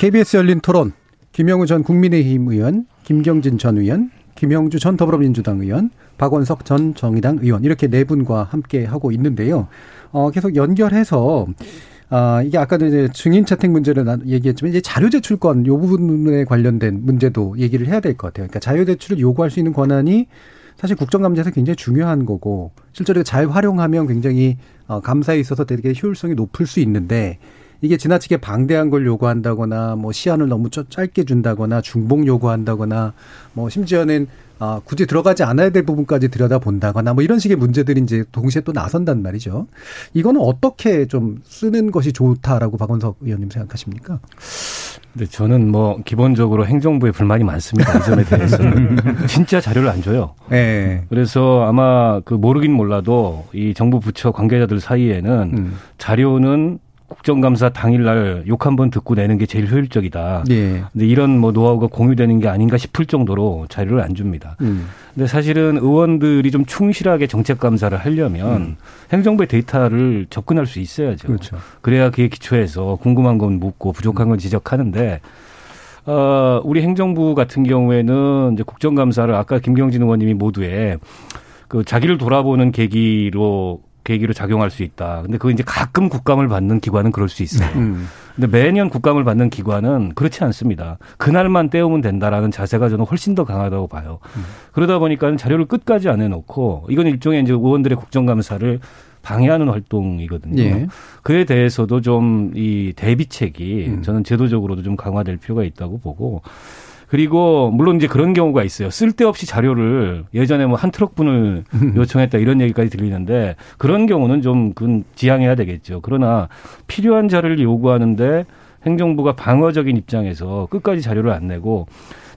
KBS 열린 토론 김영우 전 국민의힘 의원, 김경진 전 의원, 김영주 전 더불어민주당 의원, 박원석 전 정의당 의원 이렇게 네 분과 함께 하고 있는데요. 어, 계속 연결해서 아, 이게 아까도 이제 증인 채택 문제를 얘기했지만 이제 자료 제출권 요 부분에 관련된 문제도 얘기를 해야 될 것 같아요. 그러니까 자료 제출을 요구할 수 있는 권한이 사실 국정감사에서 굉장히 중요한 거고 실제로 잘 활용하면 굉장히 어, 감사에 있어서 되게 효율성이 높을 수 있는데 이게 지나치게 방대한 걸 요구한다거나 뭐 시한을 너무 짧게 준다거나 중복 요구한다거나 뭐 심지어는 아, 굳이 들어가지 않아야 될 부분까지 들여다본다거나 뭐 이런 식의 문제들이 이제 동시에 또 나선단 말이죠. 이거는 어떻게 좀 쓰는 것이 좋다라고 박원석 의원님 생각하십니까? 네, 저는 뭐 기본적으로 행정부에 불만이 많습니다. 이 점에 대해서는 진짜 자료를 안 줘요. 네. 그래서 아마 그 모르긴 몰라도 이 정부 부처 관계자들 사이에는 음. 자료는 국정감사 당일날 욕 한 번 듣고 내는 게 제일 효율적이다. 예. 근데 이런 뭐 노하우가 공유되는 게 아닌가 싶을 정도로 자료를 안 줍니다. 음. 근데 사실은 의원들이 좀 충실하게 정책 감사를 하려면 음. 행정부의 데이터를 접근할 수 있어야죠. 그렇죠. 그래야 그에 기초해서 궁금한 건 묻고 부족한 건 지적하는데 어, 우리 행정부 같은 경우에는 이제 국정감사를 아까 김경진 의원님이 모두에 그 자기를 돌아보는 계기로 계기로 작용할 수 있다. 근데 그 이제 가끔 국감을 받는 기관은 그럴 수 있어요. 음. 근데 매년 국감을 받는 기관은 그렇지 않습니다. 그날만 떼우면 된다라는 자세가 저는 훨씬 더 강하다고 봐요. 음. 그러다 보니까 자료를 끝까지 안 해놓고 이건 일종의 이제 의원들의 국정감사를 방해하는 활동이거든요. 예. 그에 대해서도 좀 이 대비책이 음. 저는 제도적으로도 좀 강화될 필요가 있다고 보고 그리고 물론 이제 그런 경우가 있어요. 쓸데없이 자료를 예전에 뭐 한 트럭분을 음. 요청했다 이런 얘기까지 들리는데 그런 경우는 좀 그건 지양해야 되겠죠. 그러나 필요한 자료를 요구하는데 행정부가 방어적인 입장에서 끝까지 자료를 안 내고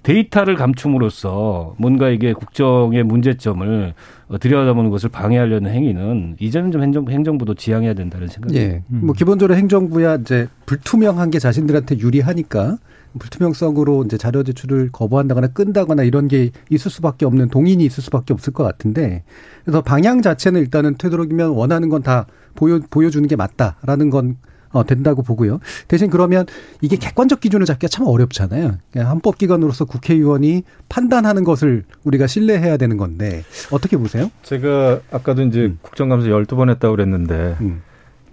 데이터를 감춤으로써 뭔가 이게 국정의 문제점을 들여다보는 것을 방해하려는 행위는 이제는 좀 행정, 행정부도 지양해야 된다는 생각이 듭니다. 예. 뭐 기본적으로 행정부야 이제 불투명한 게 자신들한테 유리하니까 불투명성으로 이제 자료 제출을 거부한다거나 끈다거나 이런 게 있을 수밖에 없는 동인이 있을 수밖에 없을 것 같은데 그래서 방향 자체는 일단은 되도록이면 원하는 건 다 보여 보여주는 게 맞다라는 건 어, 된다고 보고요. 대신 그러면 이게 객관적 기준을 잡기가 참 어렵잖아요. 헌법기관으로서 국회의원이 판단하는 것을 우리가 신뢰해야 되는 건데 어떻게 보세요? 제가 아까도 이제 음. 국정감사 12번 했다고 그랬는데 음.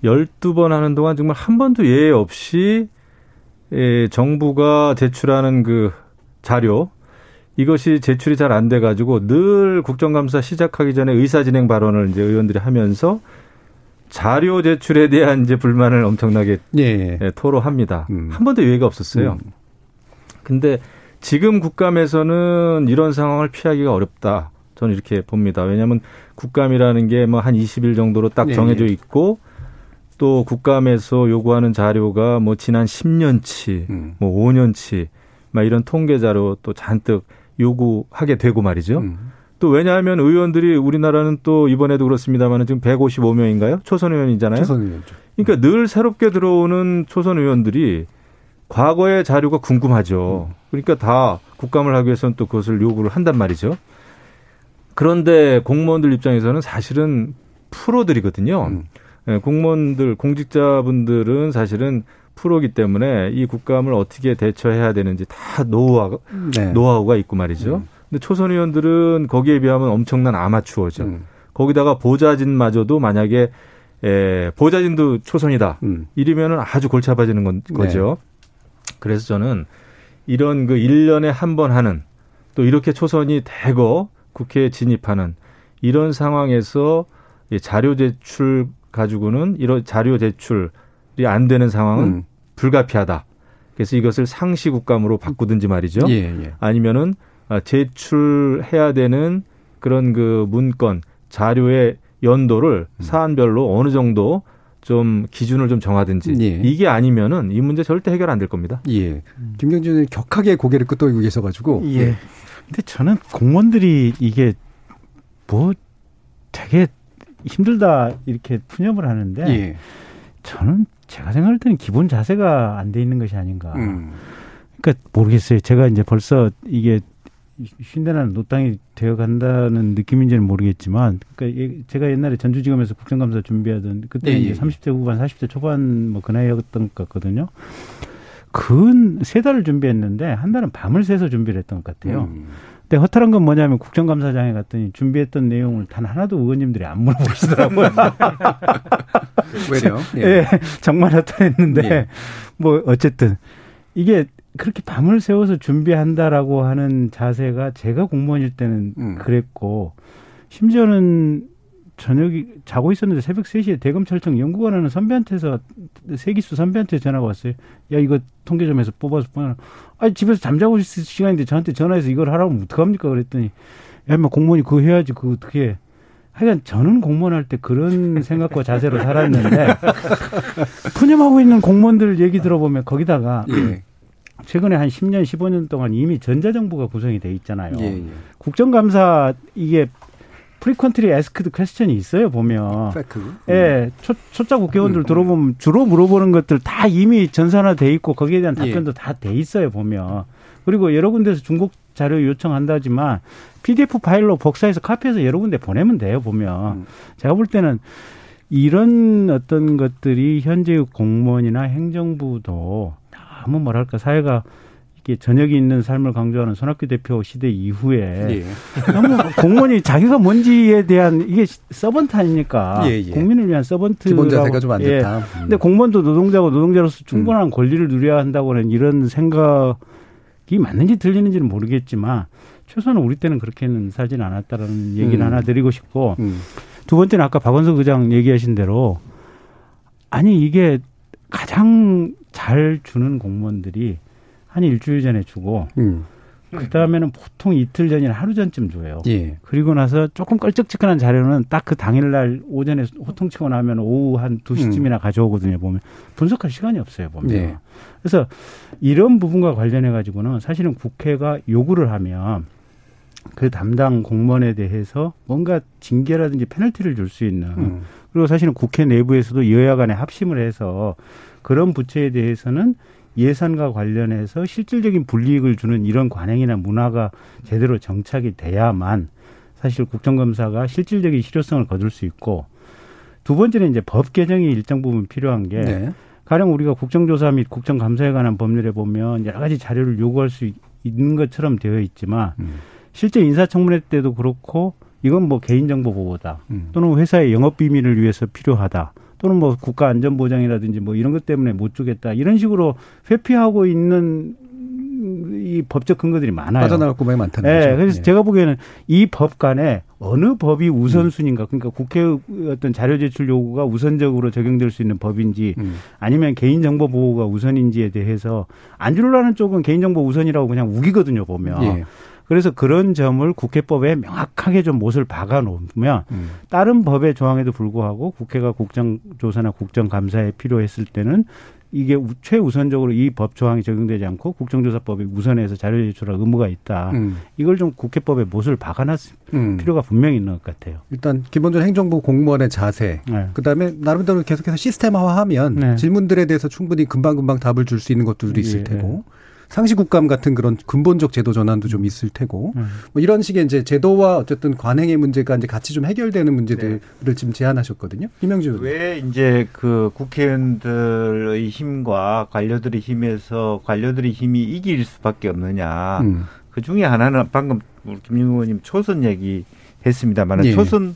12번 하는 동안 정말 한 번도 예외 없이 예, 정부가 제출하는 그 자료 이것이 제출이 잘 안 돼 가지고 늘 국정감사 시작하기 전에 의사 진행 발언을 이제 의원들이 하면서 자료 제출에 대한 이제 불만을 엄청나게 예. 예, 토로합니다. 음. 한 번도 예외가 없었어요. 음. 근데 지금 국감에서는 이런 상황을 피하기가 어렵다. 저는 이렇게 봅니다. 왜냐하면 국감이라는 게 뭐 한 20일 정도로 딱 예, 정해져 예. 있고 또 국감에서 요구하는 자료가 뭐 지난 10년치, 음. 뭐 5년치, 막 이런 통계 자료 또 잔뜩 요구하게 되고 말이죠. 음. 또 왜냐하면 의원들이 우리나라는 또 이번에도 그렇습니다만 지금 155명인가요? 초선 의원이잖아요. 초선 의원죠. 그러니까 늘 새롭게 들어오는 초선 의원들이 과거의 자료가 궁금하죠. 음. 그러니까 다 국감을 하기 위해서는 또 그것을 요구를 한단 말이죠. 그런데 공무원들 입장에서는 사실은 프로들이거든요. 음. 예, 공무원들, 공직자분들은 사실은 프로기 때문에 이 국감을 어떻게 대처해야 되는지 다 노하우가, 네. 노하우가 있고 말이죠. 음. 근데 초선 의원들은 거기에 비하면 엄청난 아마추어죠. 음. 거기다가 보좌진마저도 만약에 에, 보좌진도 초선이다. 음. 이러면은 아주 골치 아파지는 건, 거죠. 네. 그래서 저는 이런 그 1년에 한 번 하는 또 이렇게 초선이 대거 국회에 진입하는 이런 상황에서 자료 제출 가지고는 이런 자료 제출이 안 되는 상황은 음. 불가피하다. 그래서 이것을 상시 국감으로 바꾸든지 말이죠. 예, 예. 아니면은 아, 제출해야 되는 그런 그 문건 자료의 연도를 음. 사안별로 어느 정도 좀 기준을 좀 정하든지 예. 이게 아니면은 이 문제 절대 해결 안 될 겁니다. 예. 김경준 의 격하게 고개를 끄덕이고 계셔가지고. 예. 예. 근데 저는 공무원들이 이게 뭐 되게 힘들다 이렇게 푸념을 하는데 예. 저는 제가 생각할 때는 기본 자세가 안 돼 있는 것이 아닌가. 음. 그러니까 모르겠어요. 제가 이제 벌써 이게 쉰대나는 노땅이 되어 간다는 느낌인지는 모르겠지만, 그러니까 제가 옛날에 전주지검에서 국정감사 준비하던 그때 예, 이제 30대 예. 후반, 40대 초반 뭐 그 나이였던 것 같거든요. 근 세 달을 준비했는데 한 달은 밤을 새서 준비를 했던 것 같아요. 음. 근데 허탈한 건 뭐냐면 국정감사장에 갔더니 준비했던 내용을 단 하나도 의원님들이 안 물어보시더라고요. 왜요? 예. 예. 정말 허탈했는데 예. 뭐 어쨌든 이게 그렇게 밤을 새워서 준비한다라고 하는 자세가 제가 공무원일 때는 음. 그랬고 심지어는 저녁이 자고 있었는데 새벽 3시에 대검찰청 연구관 하는 선배한테서 세기수 선배한테 전화가 왔어요. 야 이거 통계 좀 해서 뽑아서 보내. 아 집에서 잠자고 있을 시간인데 저한테 전화해서 이걸 하라고 하면 어떡합니까 그랬더니 야 인마 공무원이 그거 해야지 그거 어떻게 해. 하여간 저는 공무원 할 때 그런 생각과 자세로 살았는데 푸념하고 있는 공무원들 얘기 들어보면 거기다가 예. 최근에 한 10년, 15년 동안 이미 전자정부가 구성이 돼 있잖아요. 예, 예. 국정감사 이게 frequently asked question이 있어요 보면. FAQ. 예, 초, 초짜 국회의원들 음. 들어보면 주로 물어보는 것들 다 이미 전산화돼 있고 거기에 대한 답변도 예. 다돼 있어요 보면. 그리고 여러 군데서 중국 자료 요청한다지만 PDF 파일로 복사해서 카피해서 여러 군데 보내면 돼요 보면. 음. 제가 볼 때는 이런 어떤 것들이 현재 공무원이나 행정부도 너무 뭐랄까 사회가 이게 저녁이 있는 삶을 강조하는 손학규 대표 시대 이후에 예. 너무 공무원이 자기가 뭔지에 대한 이게 서번트 아닙니까? 예, 예. 국민을 위한 서번트 기본 자세가 좀안 예. 좋다. 음. 근데 공무원도 노동자고 노동자로서 충분한 음. 권리를 누려야 한다고는 이런 생각이 맞는지 들리는지는 모르겠지만 최소한 우리 때는 그렇게는 살지는 않았다라는 얘기를 음. 하나 드리고 싶고 음. 두 번째는 아까 박원석 의장 얘기하신 대로 아니 이게 가장 잘 주는 공무원들이 한 일주일 전에 주고 음. 그 다음에는 보통 이틀 전이나 하루 전쯤 줘요. 예. 그리고 나서 조금 껄쩍지근한 자료는 딱 그 당일날 오전에 호통치고 나면 오후 한 두시쯤이나 음. 가져오거든요. 보면 분석할 시간이 없어요. 보면. 예. 그래서 이런 부분과 관련해 가지고는 사실은 국회가 요구를 하면 그 담당 공무원에 대해서 뭔가 징계라든지 페널티를 줄 수 있는 음. 그리고 사실은 국회 내부에서도 여야 간에 합심을 해서 그런 부처에 대해서는 예산과 관련해서 실질적인 불이익을 주는 이런 관행이나 문화가 제대로 정착이 돼야만 사실 국정감사가 실질적인 실효성을 거둘 수 있고 두 번째는 이제 법 개정이 일정 부분 필요한 게 네. 가령 우리가 국정조사 및 국정감사에 관한 법률에 보면 여러 가지 자료를 요구할 수 있는 것처럼 되어 있지만 음. 실제 인사청문회 때도 그렇고 이건 뭐 개인정보 보호다 음. 또는 회사의 영업 비밀을 위해서 필요하다 또는 뭐 국가 안전 보장이라든지 뭐 이런 것 때문에 못 주겠다 이런 식으로 회피하고 있는 이 법적 근거들이 많아요. 빠져나갈 구멍이 많다는 네, 거죠. 그래서 네. 제가 보기에는 이법 간에 어느 법이 우선순위인가 그러니까 국회 어떤 자료 제출 요구가 우선적으로 적용될 수 있는 법인지 음. 아니면 개인정보 보호가 우선인지에 대해서 안 주려는 쪽은 개인정보 우선이라고 그냥 우기거든요 보면. 예. 그래서 그런 점을 국회법에 명확하게 좀 못을 박아 놓으면 음. 다른 법의 조항에도 불구하고 국회가 국정조사나 국정감사에 필요했을 때는 이게 최우선적으로 이 법 조항이 적용되지 않고 국정조사법이 우선해서 자료 제출할 의무가 있다. 음. 이걸 좀 국회법에 못을 박아놨을 음. 필요가 분명히 있는 것 같아요. 일단 기본적으로 행정부 공무원의 자세, 네. 그다음에 나름대로 계속해서 시스템화하면 네. 질문들에 대해서 충분히 금방금방 답을 줄 수 있는 것들도 있을 예. 테고. 상시국감 같은 그런 근본적 제도 전환도 좀 있을 테고 음. 뭐 이런 식의 이제 제도와 어쨌든 관행의 문제가 이제 같이 좀 해결되는 문제들을 네. 지금 제안하셨거든요. 김영주 왜 이제 그 국회의원들의 힘과 관료들의 힘에서 관료들의 힘이 이길 수밖에 없느냐. 음. 그 중에 하나는 방금 김영 의원님 초선 얘기 했습니다만 예. 초선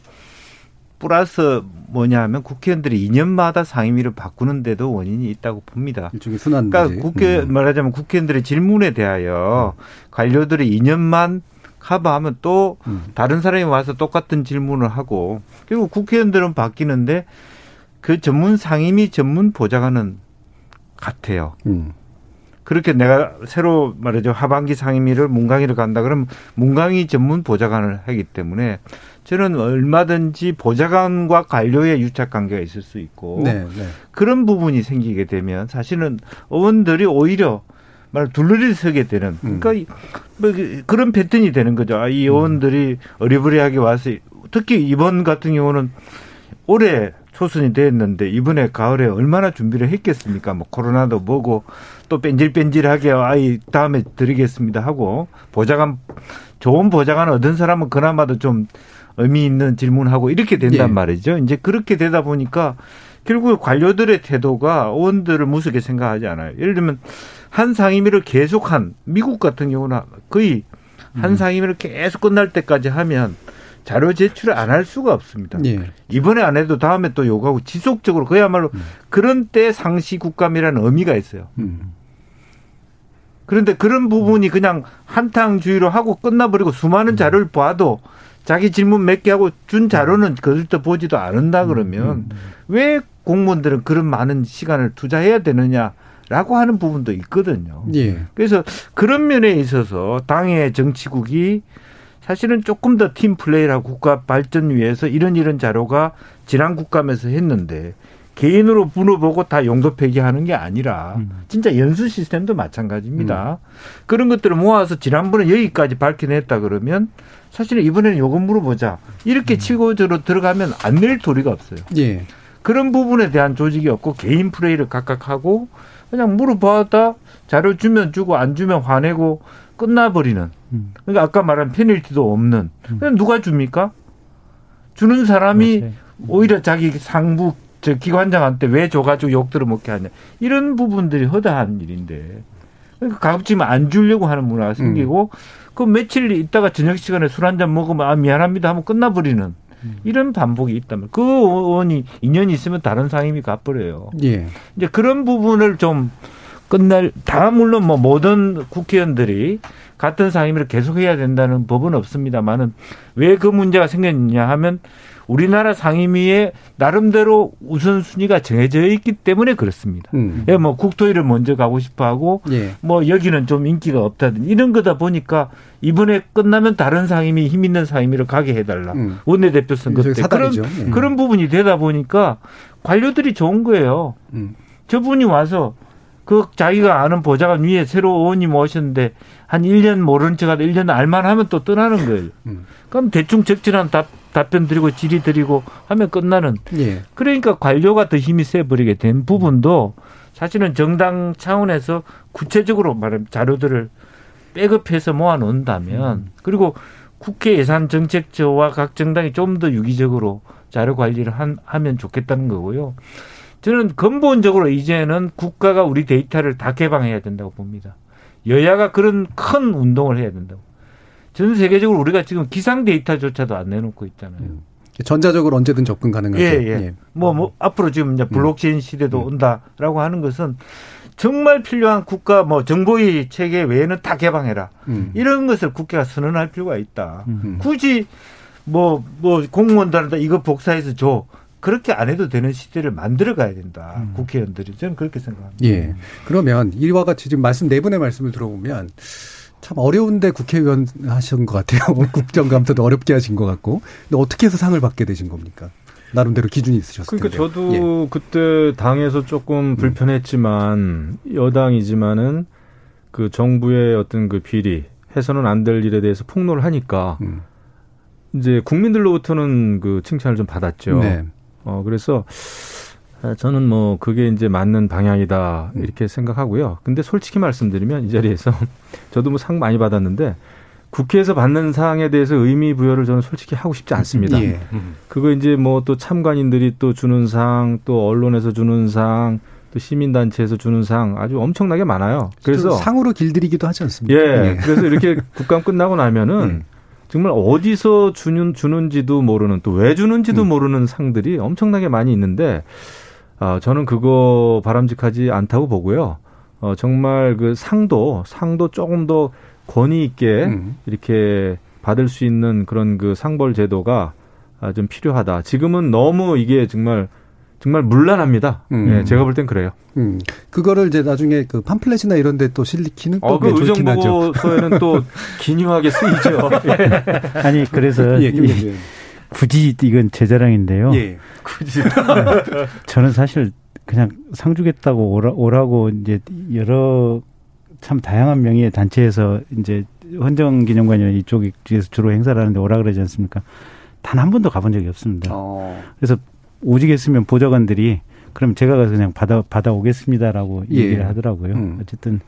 플러스 뭐냐 하면 국회의원들이 2년마다 상임위를 바꾸는데도 원인이 있다고 봅니다. 일종의 순환 그러니까 국회 음. 말하자면 국회의원들의 질문에 대하여 음. 관료들이 2년만 커버하면 또 음. 다른 사람이 와서 똑같은 질문을 하고 결국 국회의원들은 바뀌는데 그 전문 상임위 전문 보좌관은 같아요. 음. 그렇게 내가 새로 말하죠 하반기 상임위를 문강위를 간다 그러면 문강위 전문 보좌관을 하기 때문에 저는 얼마든지 보좌관과 관료의 유착 관계가 있을 수 있고 네, 네. 그런 부분이 생기게 되면 사실은 의원들이 오히려 말 둘러리 서게 되는 그러니까 음. 뭐 그, 그런 패턴이 되는 거죠. 아, 이 의원들이 어리버리하게 와서 특히 이번 같은 경우는 올해 초선이 됐는데 이번에 가을에 얼마나 준비를 했겠습니까? 뭐 코로나도 뭐고 또 뺀질뺀질하게 아이 다음에 드리겠습니다 하고 보좌관 좋은 보좌관 얻은 사람은 그나마도 좀 의미 있는 질문하고 이렇게 된단 예. 말이죠. 이제 그렇게 되다 보니까 결국 관료들의 태도가 의원들을 무섭게 생각하지 않아요. 예를 들면 한 상임위를 계속한 미국 같은 경우는 거의 한 음. 상임위를 계속 끝날 때까지 하면 자료 제출을 안 할 수가 없습니다. 예. 이번에 안 해도 다음에 또 요구하고 지속적으로 그야말로 음. 그런 때 상시 국감이라는 의미가 있어요. 음. 그런데 그런 부분이 그냥 한탕주의로 하고 끝나버리고 수많은 음. 자료를 봐도 자기 질문 몇 개 하고 준 자료는 거들떠 보지도 않는다 그러면 음, 음. 왜 공무원들은 그런 많은 시간을 투자해야 되느냐라고 하는 부분도 있거든요. 예. 그래서 그런 면에 있어서 당의 정치국이 사실은 조금 더 팀 플레이라고 국가 발전 위해서 이런 이런 자료가 지난 국감에서 했는데 개인으로 물어보고 다 용도 폐기하는 게 아니라 음. 진짜 연수 시스템도 마찬가지입니다. 음. 그런 것들을 모아서 지난번에 여기까지 밝혀냈다 그러면 사실은 이번에는 요거 물어보자. 이렇게 음. 치고 저로 들어가면 안 낼 도리가 없어요. 예. 그런 부분에 대한 조직이 없고 개인 플레이를 각각 하고 그냥 물어봐다 자료 주면 주고 안 주면 화내고 끝나버리는. 음. 그러니까 아까 말한 페널티도 없는. 음. 그냥 누가 줍니까? 주는 사람이 맞아요. 오히려 자기 상부 저 기관장한테 왜 줘가지고 욕 들어먹게 하냐. 이런 부분들이 허다한 일인데. 그러니까 가급적이면 안 주려고 하는 문화가 생기고 음. 그 며칠 있다가 저녁 시간에 술 한 잔 먹으면 아 미안합니다 하면 끝나버리는 이런 반복이 있다면 그 의원이 인연이 있으면 다른 상임이 가버려요. 예. 이제 그런 부분을 좀 끝날 다 물론 뭐 모든 국회의원들이 같은 상임위를 계속해야 된다는 법은 없습니다만은 왜 그 문제가 생겼냐 하면 우리나라 상임위에 나름대로 우선순위가 정해져 있기 때문에 그렇습니다. 음. 예, 뭐 국토위를 먼저 가고 싶어 하고 예. 뭐 여기는 좀 인기가 없다든 이런 거다 보니까 이번에 끝나면 다른 상임위 힘 있는 상임위를 가게 해달라. 음. 원내대표 선거 때 그런 예. 그런 부분이 되다 보니까 관료들이 좋은 거예요. 음. 저분이 와서 그 자기가 아는 보좌관 위에 새로 의원님 오셨는데 한 1년 모르는 척 하다 1년 알만 하면 또 떠나는 거예요. 음. 그럼 대충 적절한 답, 답변 드리고 질의 드리고 하면 끝나는. 예. 그러니까 관료가 더 힘이 세버리게 된 부분도 사실은 정당 차원에서 구체적으로 말하면 자료들을 백업해서 모아놓는다면 음. 그리고 국회 예산 정책처와 각 정당이 좀 더 유기적으로 자료 관리를 한, 하면 좋겠다는 거고요. 저는 근본적으로 이제는 국가가 우리 데이터를 다 개방해야 된다고 봅니다. 여야가 그런 큰 운동을 해야 된다고. 전 세계적으로 우리가 지금 기상 데이터조차도 안 내놓고 있잖아요. 음. 전자적으로 언제든 접근 가능하죠. 예, 예. 예. 뭐, 뭐, 앞으로 지금 이제 블록체인 시대도 음. 온다라고 하는 것은 정말 필요한 국가 뭐 정보위 체계 외에는 다 개방해라. 음. 이런 것을 국회가 선언할 필요가 있다. 음. 굳이 뭐, 뭐 공무원들한테 이거 복사해서 줘. 그렇게 안 해도 되는 시대를 만들어 가야 된다. 음. 국회의원들이. 저는 그렇게 생각합니다. 예. 그러면 이와 같이 지금 말씀 네 분의 말씀을 들어보면 참 어려운데 국회의원 하신 것 같아요. 국정감사도 어렵게 하신 것 같고. 근데 어떻게 해서 상을 받게 되신 겁니까? 나름대로 기준이 있으셨을 그러니까 텐데. 저도 예. 그때 당에서 조금 음. 불편했지만 여당이지만은 그 정부의 어떤 그 비리 해서는 안 될 일에 대해서 폭로를 하니까 음. 이제 국민들로부터는 그 칭찬을 좀 받았죠. 네. 어, 그래서 저는 뭐 그게 이제 맞는 방향이다 이렇게 생각하고요. 근데 솔직히 말씀드리면 이 자리에서 저도 뭐 상 많이 받았는데 국회에서 받는 상에 대해서 의미 부여를 저는 솔직히 하고 싶지 않습니다. 예. 그거 이제 뭐 또 참관인들이 또 주는 상, 또 언론에서 주는 상, 또 시민단체에서 주는 상 아주 엄청나게 많아요. 그래서 상으로 길들이기도 하지 않습니까? 예. 예. 그래서 이렇게 국감 끝나고 나면은 음. 정말 어디서 주는 주는지도 모르는 또 왜 주는지도 음. 모르는 상들이 엄청나게 많이 있는데 어, 저는 그거 바람직하지 않다고 보고요. 어, 정말 그 상도 상도 조금 더 권위 있게 음. 이렇게 받을 수 있는 그런 그 상벌 제도가 아, 좀 필요하다. 지금은 너무 이게 정말 정말 물란합니다. 음. 예, 제가 볼 땐 그래요. 음. 그거를 이제 나중에 그 팜플렛이나 이런 데 또 실리키는 또 어, 그 의정 보고서에는 또 기뉴하게 쓰이죠. 예. 아니 그래서 예, 이, 굳이 이건 제 자랑인데요. 예. 굳이 저는 사실 그냥 상 주겠다고 오라, 오라고 이제 여러 참 다양한 명의의 단체에서 이제 헌정기념관이나 이쪽에서 주로 행사를 하는데 오라 그러지 않습니까? 단 한 번도 가본 적이 없습니다. 어. 그래서 오직했으면 보좌관들이 그럼 제가 가서 그냥 받아 받아오겠습니다라고 예. 얘기를 하더라고요. 음. 어쨌든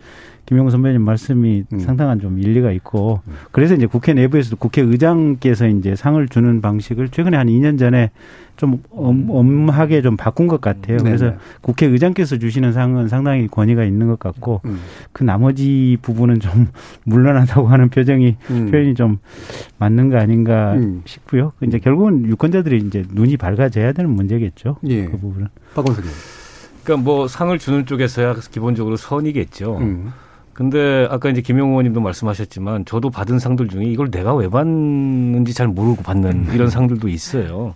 김용호 선배님 말씀이 음. 상당한 좀 일리가 있고 음. 그래서 이제 국회 내부에서도 국회의장께서 이제 상을 주는 방식을 최근에 한 2년 전에 좀 엄, 엄하게 좀 바꾼 것 같아요. 네네. 그래서 국회의장께서 주시는 상은 상당히 권위가 있는 것 같고 음. 그 나머지 부분은 좀 물러난다고 하는 표정이 음. 표현이 좀 맞는 거 아닌가 음. 싶고요. 이제 결국은 유권자들이 이제 눈이 밝아져야 되는 문제겠죠. 예. 그 부분은. 박원석님. 그러니까 뭐 상을 주는 쪽에서야 기본적으로 선이겠죠. 음. 근데 아까 이제 김용호 의원님도 말씀하셨지만 저도 받은 상들 중에 이걸 내가 왜 받는지 잘 모르고 받는 음. 이런 상들도 있어요.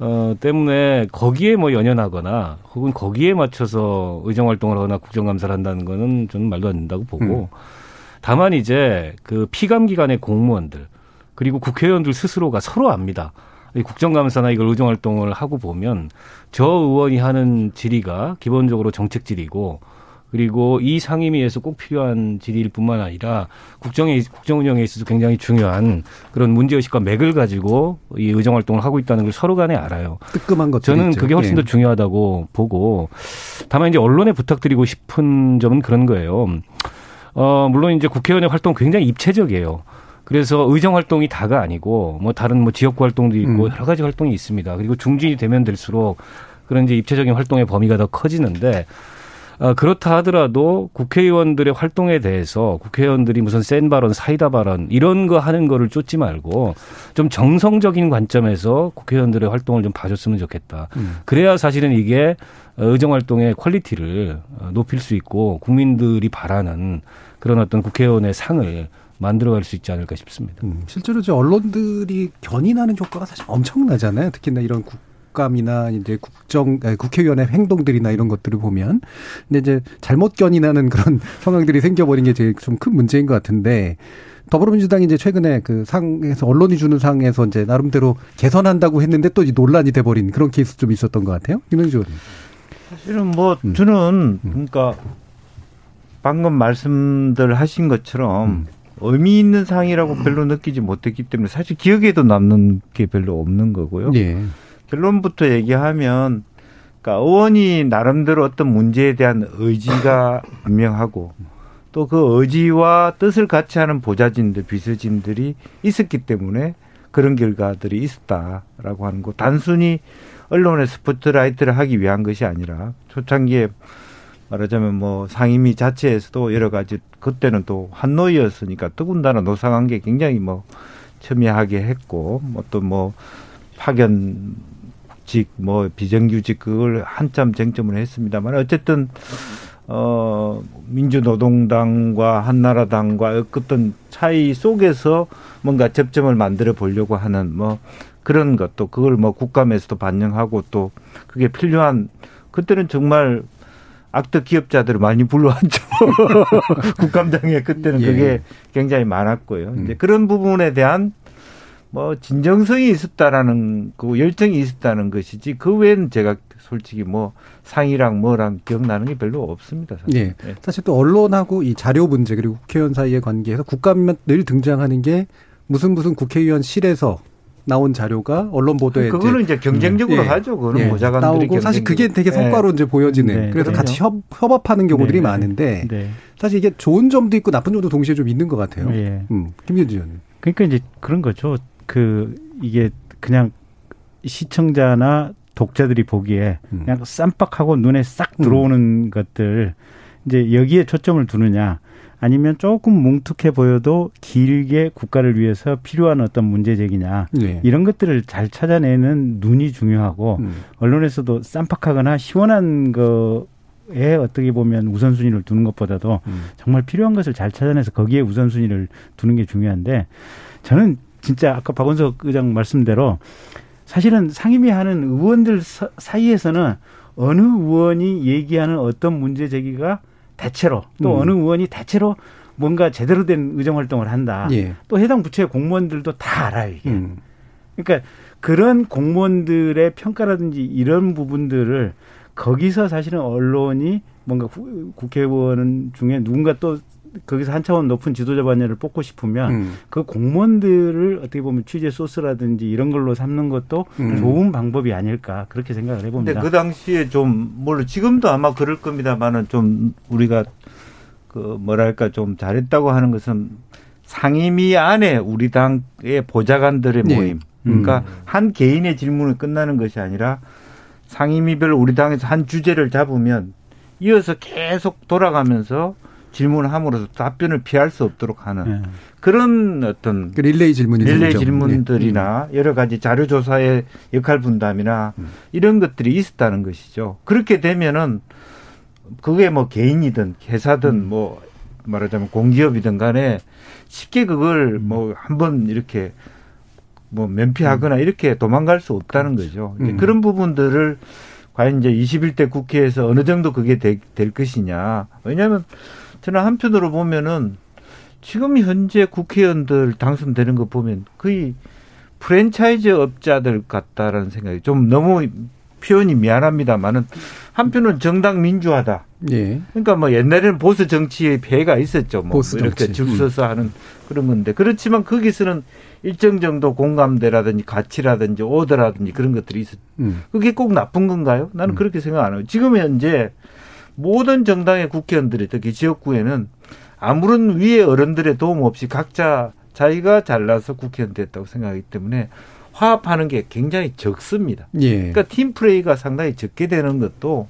어, 때문에 거기에 뭐 연연하거나 혹은 거기에 맞춰서 의정 활동을 하거나 국정감사를 한다는 거는 저는 말도 안 된다고 보고 음. 다만 이제 그 피감 기관의 공무원들 그리고 국회의원들 스스로가 서로 압니다. 이 국정감사나 이걸 의정 활동을 하고 보면 저 의원이 하는 질의가 기본적으로 정책 질의고 그리고 이 상임위에서 꼭 필요한 질의일 뿐만 아니라 국정에 국정 운영에 있어서 굉장히 중요한 그런 문제 의식과 맥을 가지고 이 의정 활동을 하고 있다는 걸 서로 간에 알아요. 뜨끔한 것 저는 그게 훨씬 더 예. 중요하다고 보고 다만 이제 언론에 부탁드리고 싶은 점은 그런 거예요. 어 물론 이제 국회의원의 활동 굉장히 입체적이에요. 그래서 의정 활동이 다가 아니고 뭐 다른 뭐 지역구 활동도 있고 음. 여러 가지 활동이 있습니다. 그리고 중진이 되면 될수록 그런 이제 입체적인 활동의 범위가 더 커지는데 어, 그렇다 하더라도 국회의원들의 활동에 대해서 국회의원들이 무슨 센 발언, 사이다 발언 이런 거 하는 거를 쫓지 말고 좀 정성적인 관점에서 국회의원들의 활동을 좀 봐줬으면 좋겠다. 음. 그래야 사실은 이게 의정 활동의 quality를 어, 높일 수 있고 국민들이 바라는 그런 어떤 국회의원의 상을 만들어갈 수 있지 않을까 싶습니다. 음, 실제로 이제 언론들이 견인하는 효과가 사실 엄청나잖아요. 특히나 이런 국, 감이나 이제 국정 국회의원의 행동들이나 이런 것들을 보면 근데 이제 잘못 견인하는 그런 상황들이 생겨버린 게 제일 좀 큰 문제인 것 같은데 더불어민주당이 이제 최근에 그 상에서 언론이 주는 상에서 이제 나름대로 개선한다고 했는데 또 논란이 돼버린 그런 케이스 좀 있었던 것 같아요. 김영주 의원님. 사실은 뭐 음. 저는 음. 그러니까 방금 말씀들 하신 것처럼 음. 의미 있는 상이라고 별로 느끼지 못했기 때문에 사실 기억에도 남는 게 별로 없는 거고요. 예. 결론부터 얘기하면 그러니까 의원이 나름대로 어떤 문제에 대한 의지가 분명하고 또 그 의지와 뜻을 같이 하는 보좌진들, 비서진들이 있었기 때문에 그런 결과들이 있었다라고 하는 거. 단순히 언론의 스포트라이트를 하기 위한 것이 아니라 초창기에 말하자면 뭐 상임위 자체에서도 여러 가지 그때는 또 한노이였으니까 더군다나 노상관계 굉장히 뭐 첨예하게 했고 뭐 또뭐 뭐 파견 직, 뭐 비정규직 그걸 한참 쟁점을 했습니다만 어쨌든 어 민주노동당과 한나라당과 어떤 차이 속에서 뭔가 접점을 만들어 보려고 하는 뭐 그런 것도 그걸 뭐 국감에서도 반영하고 또 그게 필요한 그때는 정말 악덕 기업자들을 많이 불러왔죠. 국감장에 그때는 예. 그게 굉장히 많았고요. 음. 이제 그런 부분에 대한 뭐 진정성이 있었다라는 그 열정이 있었다는 것이지 그 외에는 제가 솔직히 뭐 상이랑 뭐랑 기억나는 게 별로 없습니다. 사실. 네. 네. 사실 또 언론하고 이 자료 문제 그리고 국회의원 사이의 관계에서 국감면 늘 등장하는 게 무슨 무슨 국회의원실에서 나온 자료가 언론 보도에 그거는 이제, 이제 경쟁적으로 예, 하죠. 그거는 예, 보좌관들이 나오고 사실 그게 되게 성과로 예. 이제 보여지는 네, 그래서 그렇죠. 같이 협, 협업하는 경우들이 네, 많은데 네. 사실 이게 좋은 점도 있고 나쁜 점도 동시에 좀 있는 것 같아요. 예. 음, 김윤지 의원님. 그러니까 이제 그런 거죠. 그 이게 그냥 시청자나 독자들이 보기에 음. 그냥 쌈박하고 눈에 싹 들어오는 음. 것들 이제 여기에 초점을 두느냐 아니면 조금 뭉툭해 보여도 길게 국가를 위해서 필요한 어떤 문제 제기냐 네. 이런 것들을 잘 찾아내는 눈이 중요하고 음. 언론에서도 쌈박하거나 시원한 거에 어떻게 보면 우선순위를 두는 것보다도 음. 정말 필요한 것을 잘 찾아내서 거기에 우선순위를 두는 게 중요한데 저는 진짜 아까 박원석 의장 말씀대로 사실은 상임위 하는 의원들 사이에서는 어느 의원이 얘기하는 어떤 문제 제기가 대체로 또 음. 어느 의원이 대체로 뭔가 제대로 된 의정 활동을 한다. 예. 또 해당 부처의 공무원들도 다 알아요, 이게. 음. 그러니까 그런 공무원들의 평가라든지 이런 부분들을 거기서 사실은 언론이 뭔가 국회의원 중에 누군가 또 거기서 한 차원 높은 지도자 반열을 뽑고 싶으면 음. 그 공무원들을 어떻게 보면 취재 소스라든지 이런 걸로 삼는 것도 음. 좋은 방법이 아닐까 그렇게 생각을 해봅니다. 근데 그 당시에 좀 물론 지금도 아마 그럴 겁니다만은 좀 우리가 그 뭐랄까 좀 잘했다고 하는 것은 상임위 안에 우리 당의 보좌관들의 네. 모임. 그러니까 음. 한 개인의 질문을 끝나는 것이 아니라 상임위별 우리 당에서 한 주제를 잡으면 이어서 계속 돌아가면서 질문을 함으로써 답변을 피할 수 없도록 하는 네. 그런 어떤 그 릴레이 질문이 릴레이 질문들이나 네. 여러 가지 자료 조사의 역할 분담이나 음. 이런 것들이 있었다는 것이죠. 그렇게 되면은 그게 뭐 개인이든 회사든 음. 뭐 말하자면 공기업이든 간에 쉽게 그걸 음. 뭐 한번 이렇게 뭐 면피하거나 음. 이렇게 도망갈 수 없다는 거죠. 음. 그런 부분들을 과연 이제 21대 국회에서 어느 정도 그게 되, 될 것이냐. 왜냐하면 저는 한편으로 보면은 지금 현재 국회의원들 당선되는 거 보면 거의 프랜차이즈 업자들 같다라는 생각이 좀 너무 표현이 미안합니다만은 한편은 정당 민주화다. 예. 그러니까 뭐 옛날에는 보수 정치의 폐해가 있었죠. 뭐 보수 이렇게 줄 서서 음. 하는 그런 건데 그렇지만 거기서는 일정 정도 공감대라든지 가치라든지 오더라든지 그런 것들이 있었. 음. 그게 꼭 나쁜 건가요? 나는 음. 그렇게 생각 안 해요. 지금 현재 모든 정당의 국회의원들이 특히 지역구에는 아무런 위에 어른들의 도움 없이 각자 자기가 잘나서 국회의원 됐다고 생각하기 때문에 화합하는 게 굉장히 적습니다. 예. 그러니까 팀 플레이가 상당히 적게 되는 것도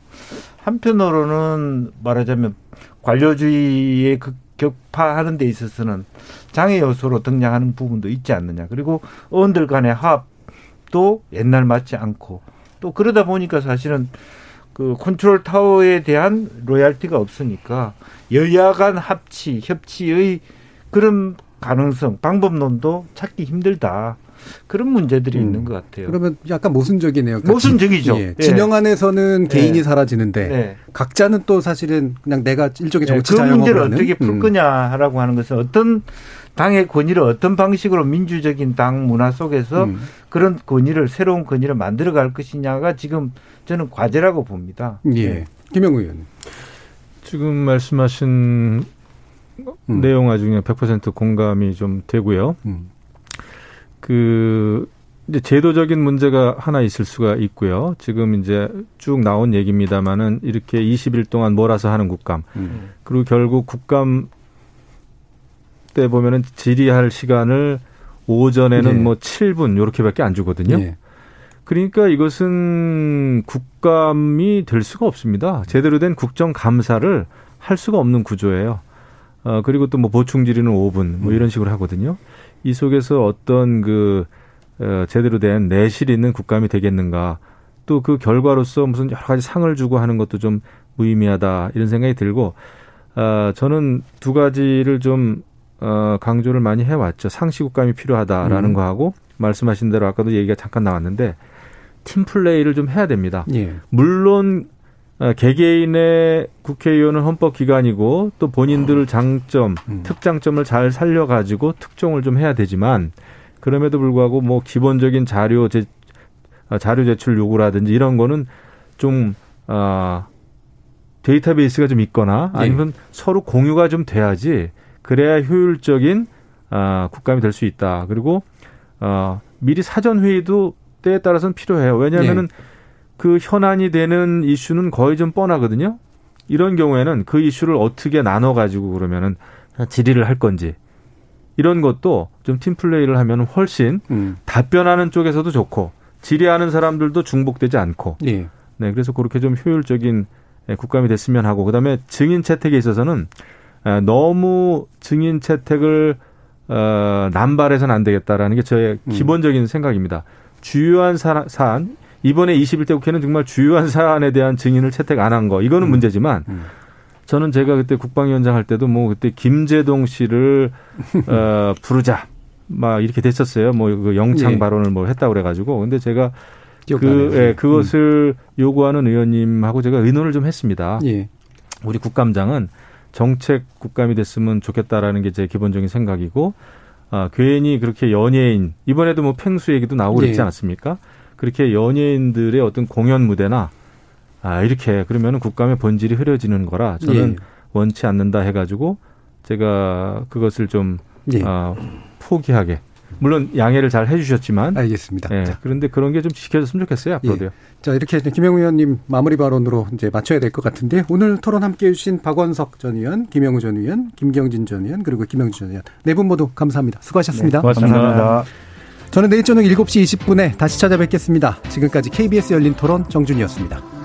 한편으로는 말하자면 관료주의의 그 격파하는 데 있어서는 장애 요소로 등장하는 부분도 있지 않느냐. 그리고 의원들 간의 화합도 옛날 맞지 않고 또 그러다 보니까 사실은 그 컨트롤 타워에 대한 loyalty가 없으니까 여야 간 합치, 협치의 그런 가능성, 방법론도 찾기 힘들다. 그런 문제들이 음. 있는 것 같아요. 그러면 약간 모순적이네요. 그러니까 모순적이죠. 예. 예. 진영 안에서는 네. 개인이 사라지는데 네. 각자는 또 사실은 그냥 내가 일종의 네. 정치 네. 그 문제를 어떻게 풀 음. 거냐라고 하는 것은 어떤 당의 권위를 어떤 방식으로 민주적인 당 문화 속에서 음. 그런 권위를 새로운 권위를 만들어 갈 것이냐가 지금 저는 과제라고 봅니다. 예. 네. 김영우 의원. 지금 말씀하신 음. 내용 아중에 100% 공감이 좀 되고요. 음. 그 이제 제도적인 문제가 하나 있을 수가 있고요. 지금 이제 쭉 나온 얘기입니다만은 이렇게 20일 동안 몰아서 하는 국감. 음. 그리고 결국 국감 때 보면은 질의할 시간을 오전에는 네. 뭐 7분 요렇게밖에 안 주거든요. 네. 그러니까 이것은 국감이 될 수가 없습니다. 제대로 된 국정 감사를 할 수가 없는 구조예요. 어, 그리고 또 뭐 보충 질의는 5분 뭐 이런 식으로 하거든요. 이 속에서 어떤 그 어, 제대로 된 내실 있는 국감이 되겠는가 또 그 결과로서 무슨 여러 가지 상을 주고 하는 것도 좀 무의미하다 이런 생각이 들고 어, 저는 두 가지를 좀 어, 강조를 많이 해왔죠. 상시 국감이 필요하다라는 음. 거하고 말씀하신 대로 아까도 얘기가 잠깐 나왔는데 팀 플레이를 좀 해야 됩니다. 예. 물론 어, 개개인의 국회의원은 헌법기관이고 또 본인들 장점, 음. 특장점을 잘 살려가지고 특종을 좀 해야 되지만 그럼에도 불구하고 뭐 기본적인 자료 제, 어, 자료 제출 요구라든지 이런 거는 좀, 아, 데이터베이스가 좀 있거나 네. 아니면 네. 서로 공유가 좀 돼야지 그래야 효율적인 아, 국감이 될 수 있다. 그리고 어, 미리 사전 회의도 때에 따라서는 필요해요. 왜냐하면은 네. 그 현안이 되는 이슈는 거의 좀 뻔하거든요. 이런 경우에는 그 이슈를 어떻게 나눠 가지고 그러면은 질의를 할 건지 이런 것도 좀 팀플레이를 하면 훨씬 음. 답변하는 쪽에서도 좋고 질의하는 사람들도 중복되지 않고 예. 네 그래서 그렇게 좀 효율적인 예, 국감이 됐으면 하고 그다음에 증인 채택에 있어서는 너무 증인 채택을 어, 남발해서는 안 되겠다라는 게 저의 음. 기본적인 생각입니다. 주요한 사안 이번에 21대 국회는 정말 주요한 사안에 대한 증인을 채택 안 한 거 이거는 음. 문제지만 음. 저는 제가 그때 국방위원장 할 때도 뭐 그때 김재동 씨를 어, 부르자 막 이렇게 됐었어요. 뭐 그 영창 예. 발언을 뭐 했다고 그래가지고 근데 제가 그 예, 그것을 음. 요구하는 의원님하고 제가 의논을 좀 했습니다. 예. 우리 국감장은 정책 국감이 됐으면 좋겠다라는 게 제 기본적인 생각이고 아, 괜히 그렇게 연예인 이번에도 뭐 팽수 얘기도 나오고 그랬지 예. 않았습니까? 그렇게 연예인들의 어떤 공연 무대나 아 이렇게 그러면은 국감의 본질이 흐려지는 거라 저는 예. 원치 않는다 해가지고 제가 그것을 좀 예. 아, 포기하게 물론 양해를 잘 해주셨지만 알겠습니다. 예, 그런데 그런 게 좀 지켜졌으면 좋겠어요 앞으로도요. 예. 자 이렇게 김영우 의원님 마무리 발언으로 이제 맞춰야 될 것 같은데 오늘 토론 함께해 주신 박원석 전 의원, 김영우 전 의원, 김경진 전 의원 그리고 김영주 전 의원 네 분 모두 감사합니다. 수고하셨습니다. 네, 고맙습니다. 감사합니다. 저는 내일 저녁 7시 20분에 다시 찾아뵙겠습니다. 지금까지 KBS 열린 토론 정준이었습니다.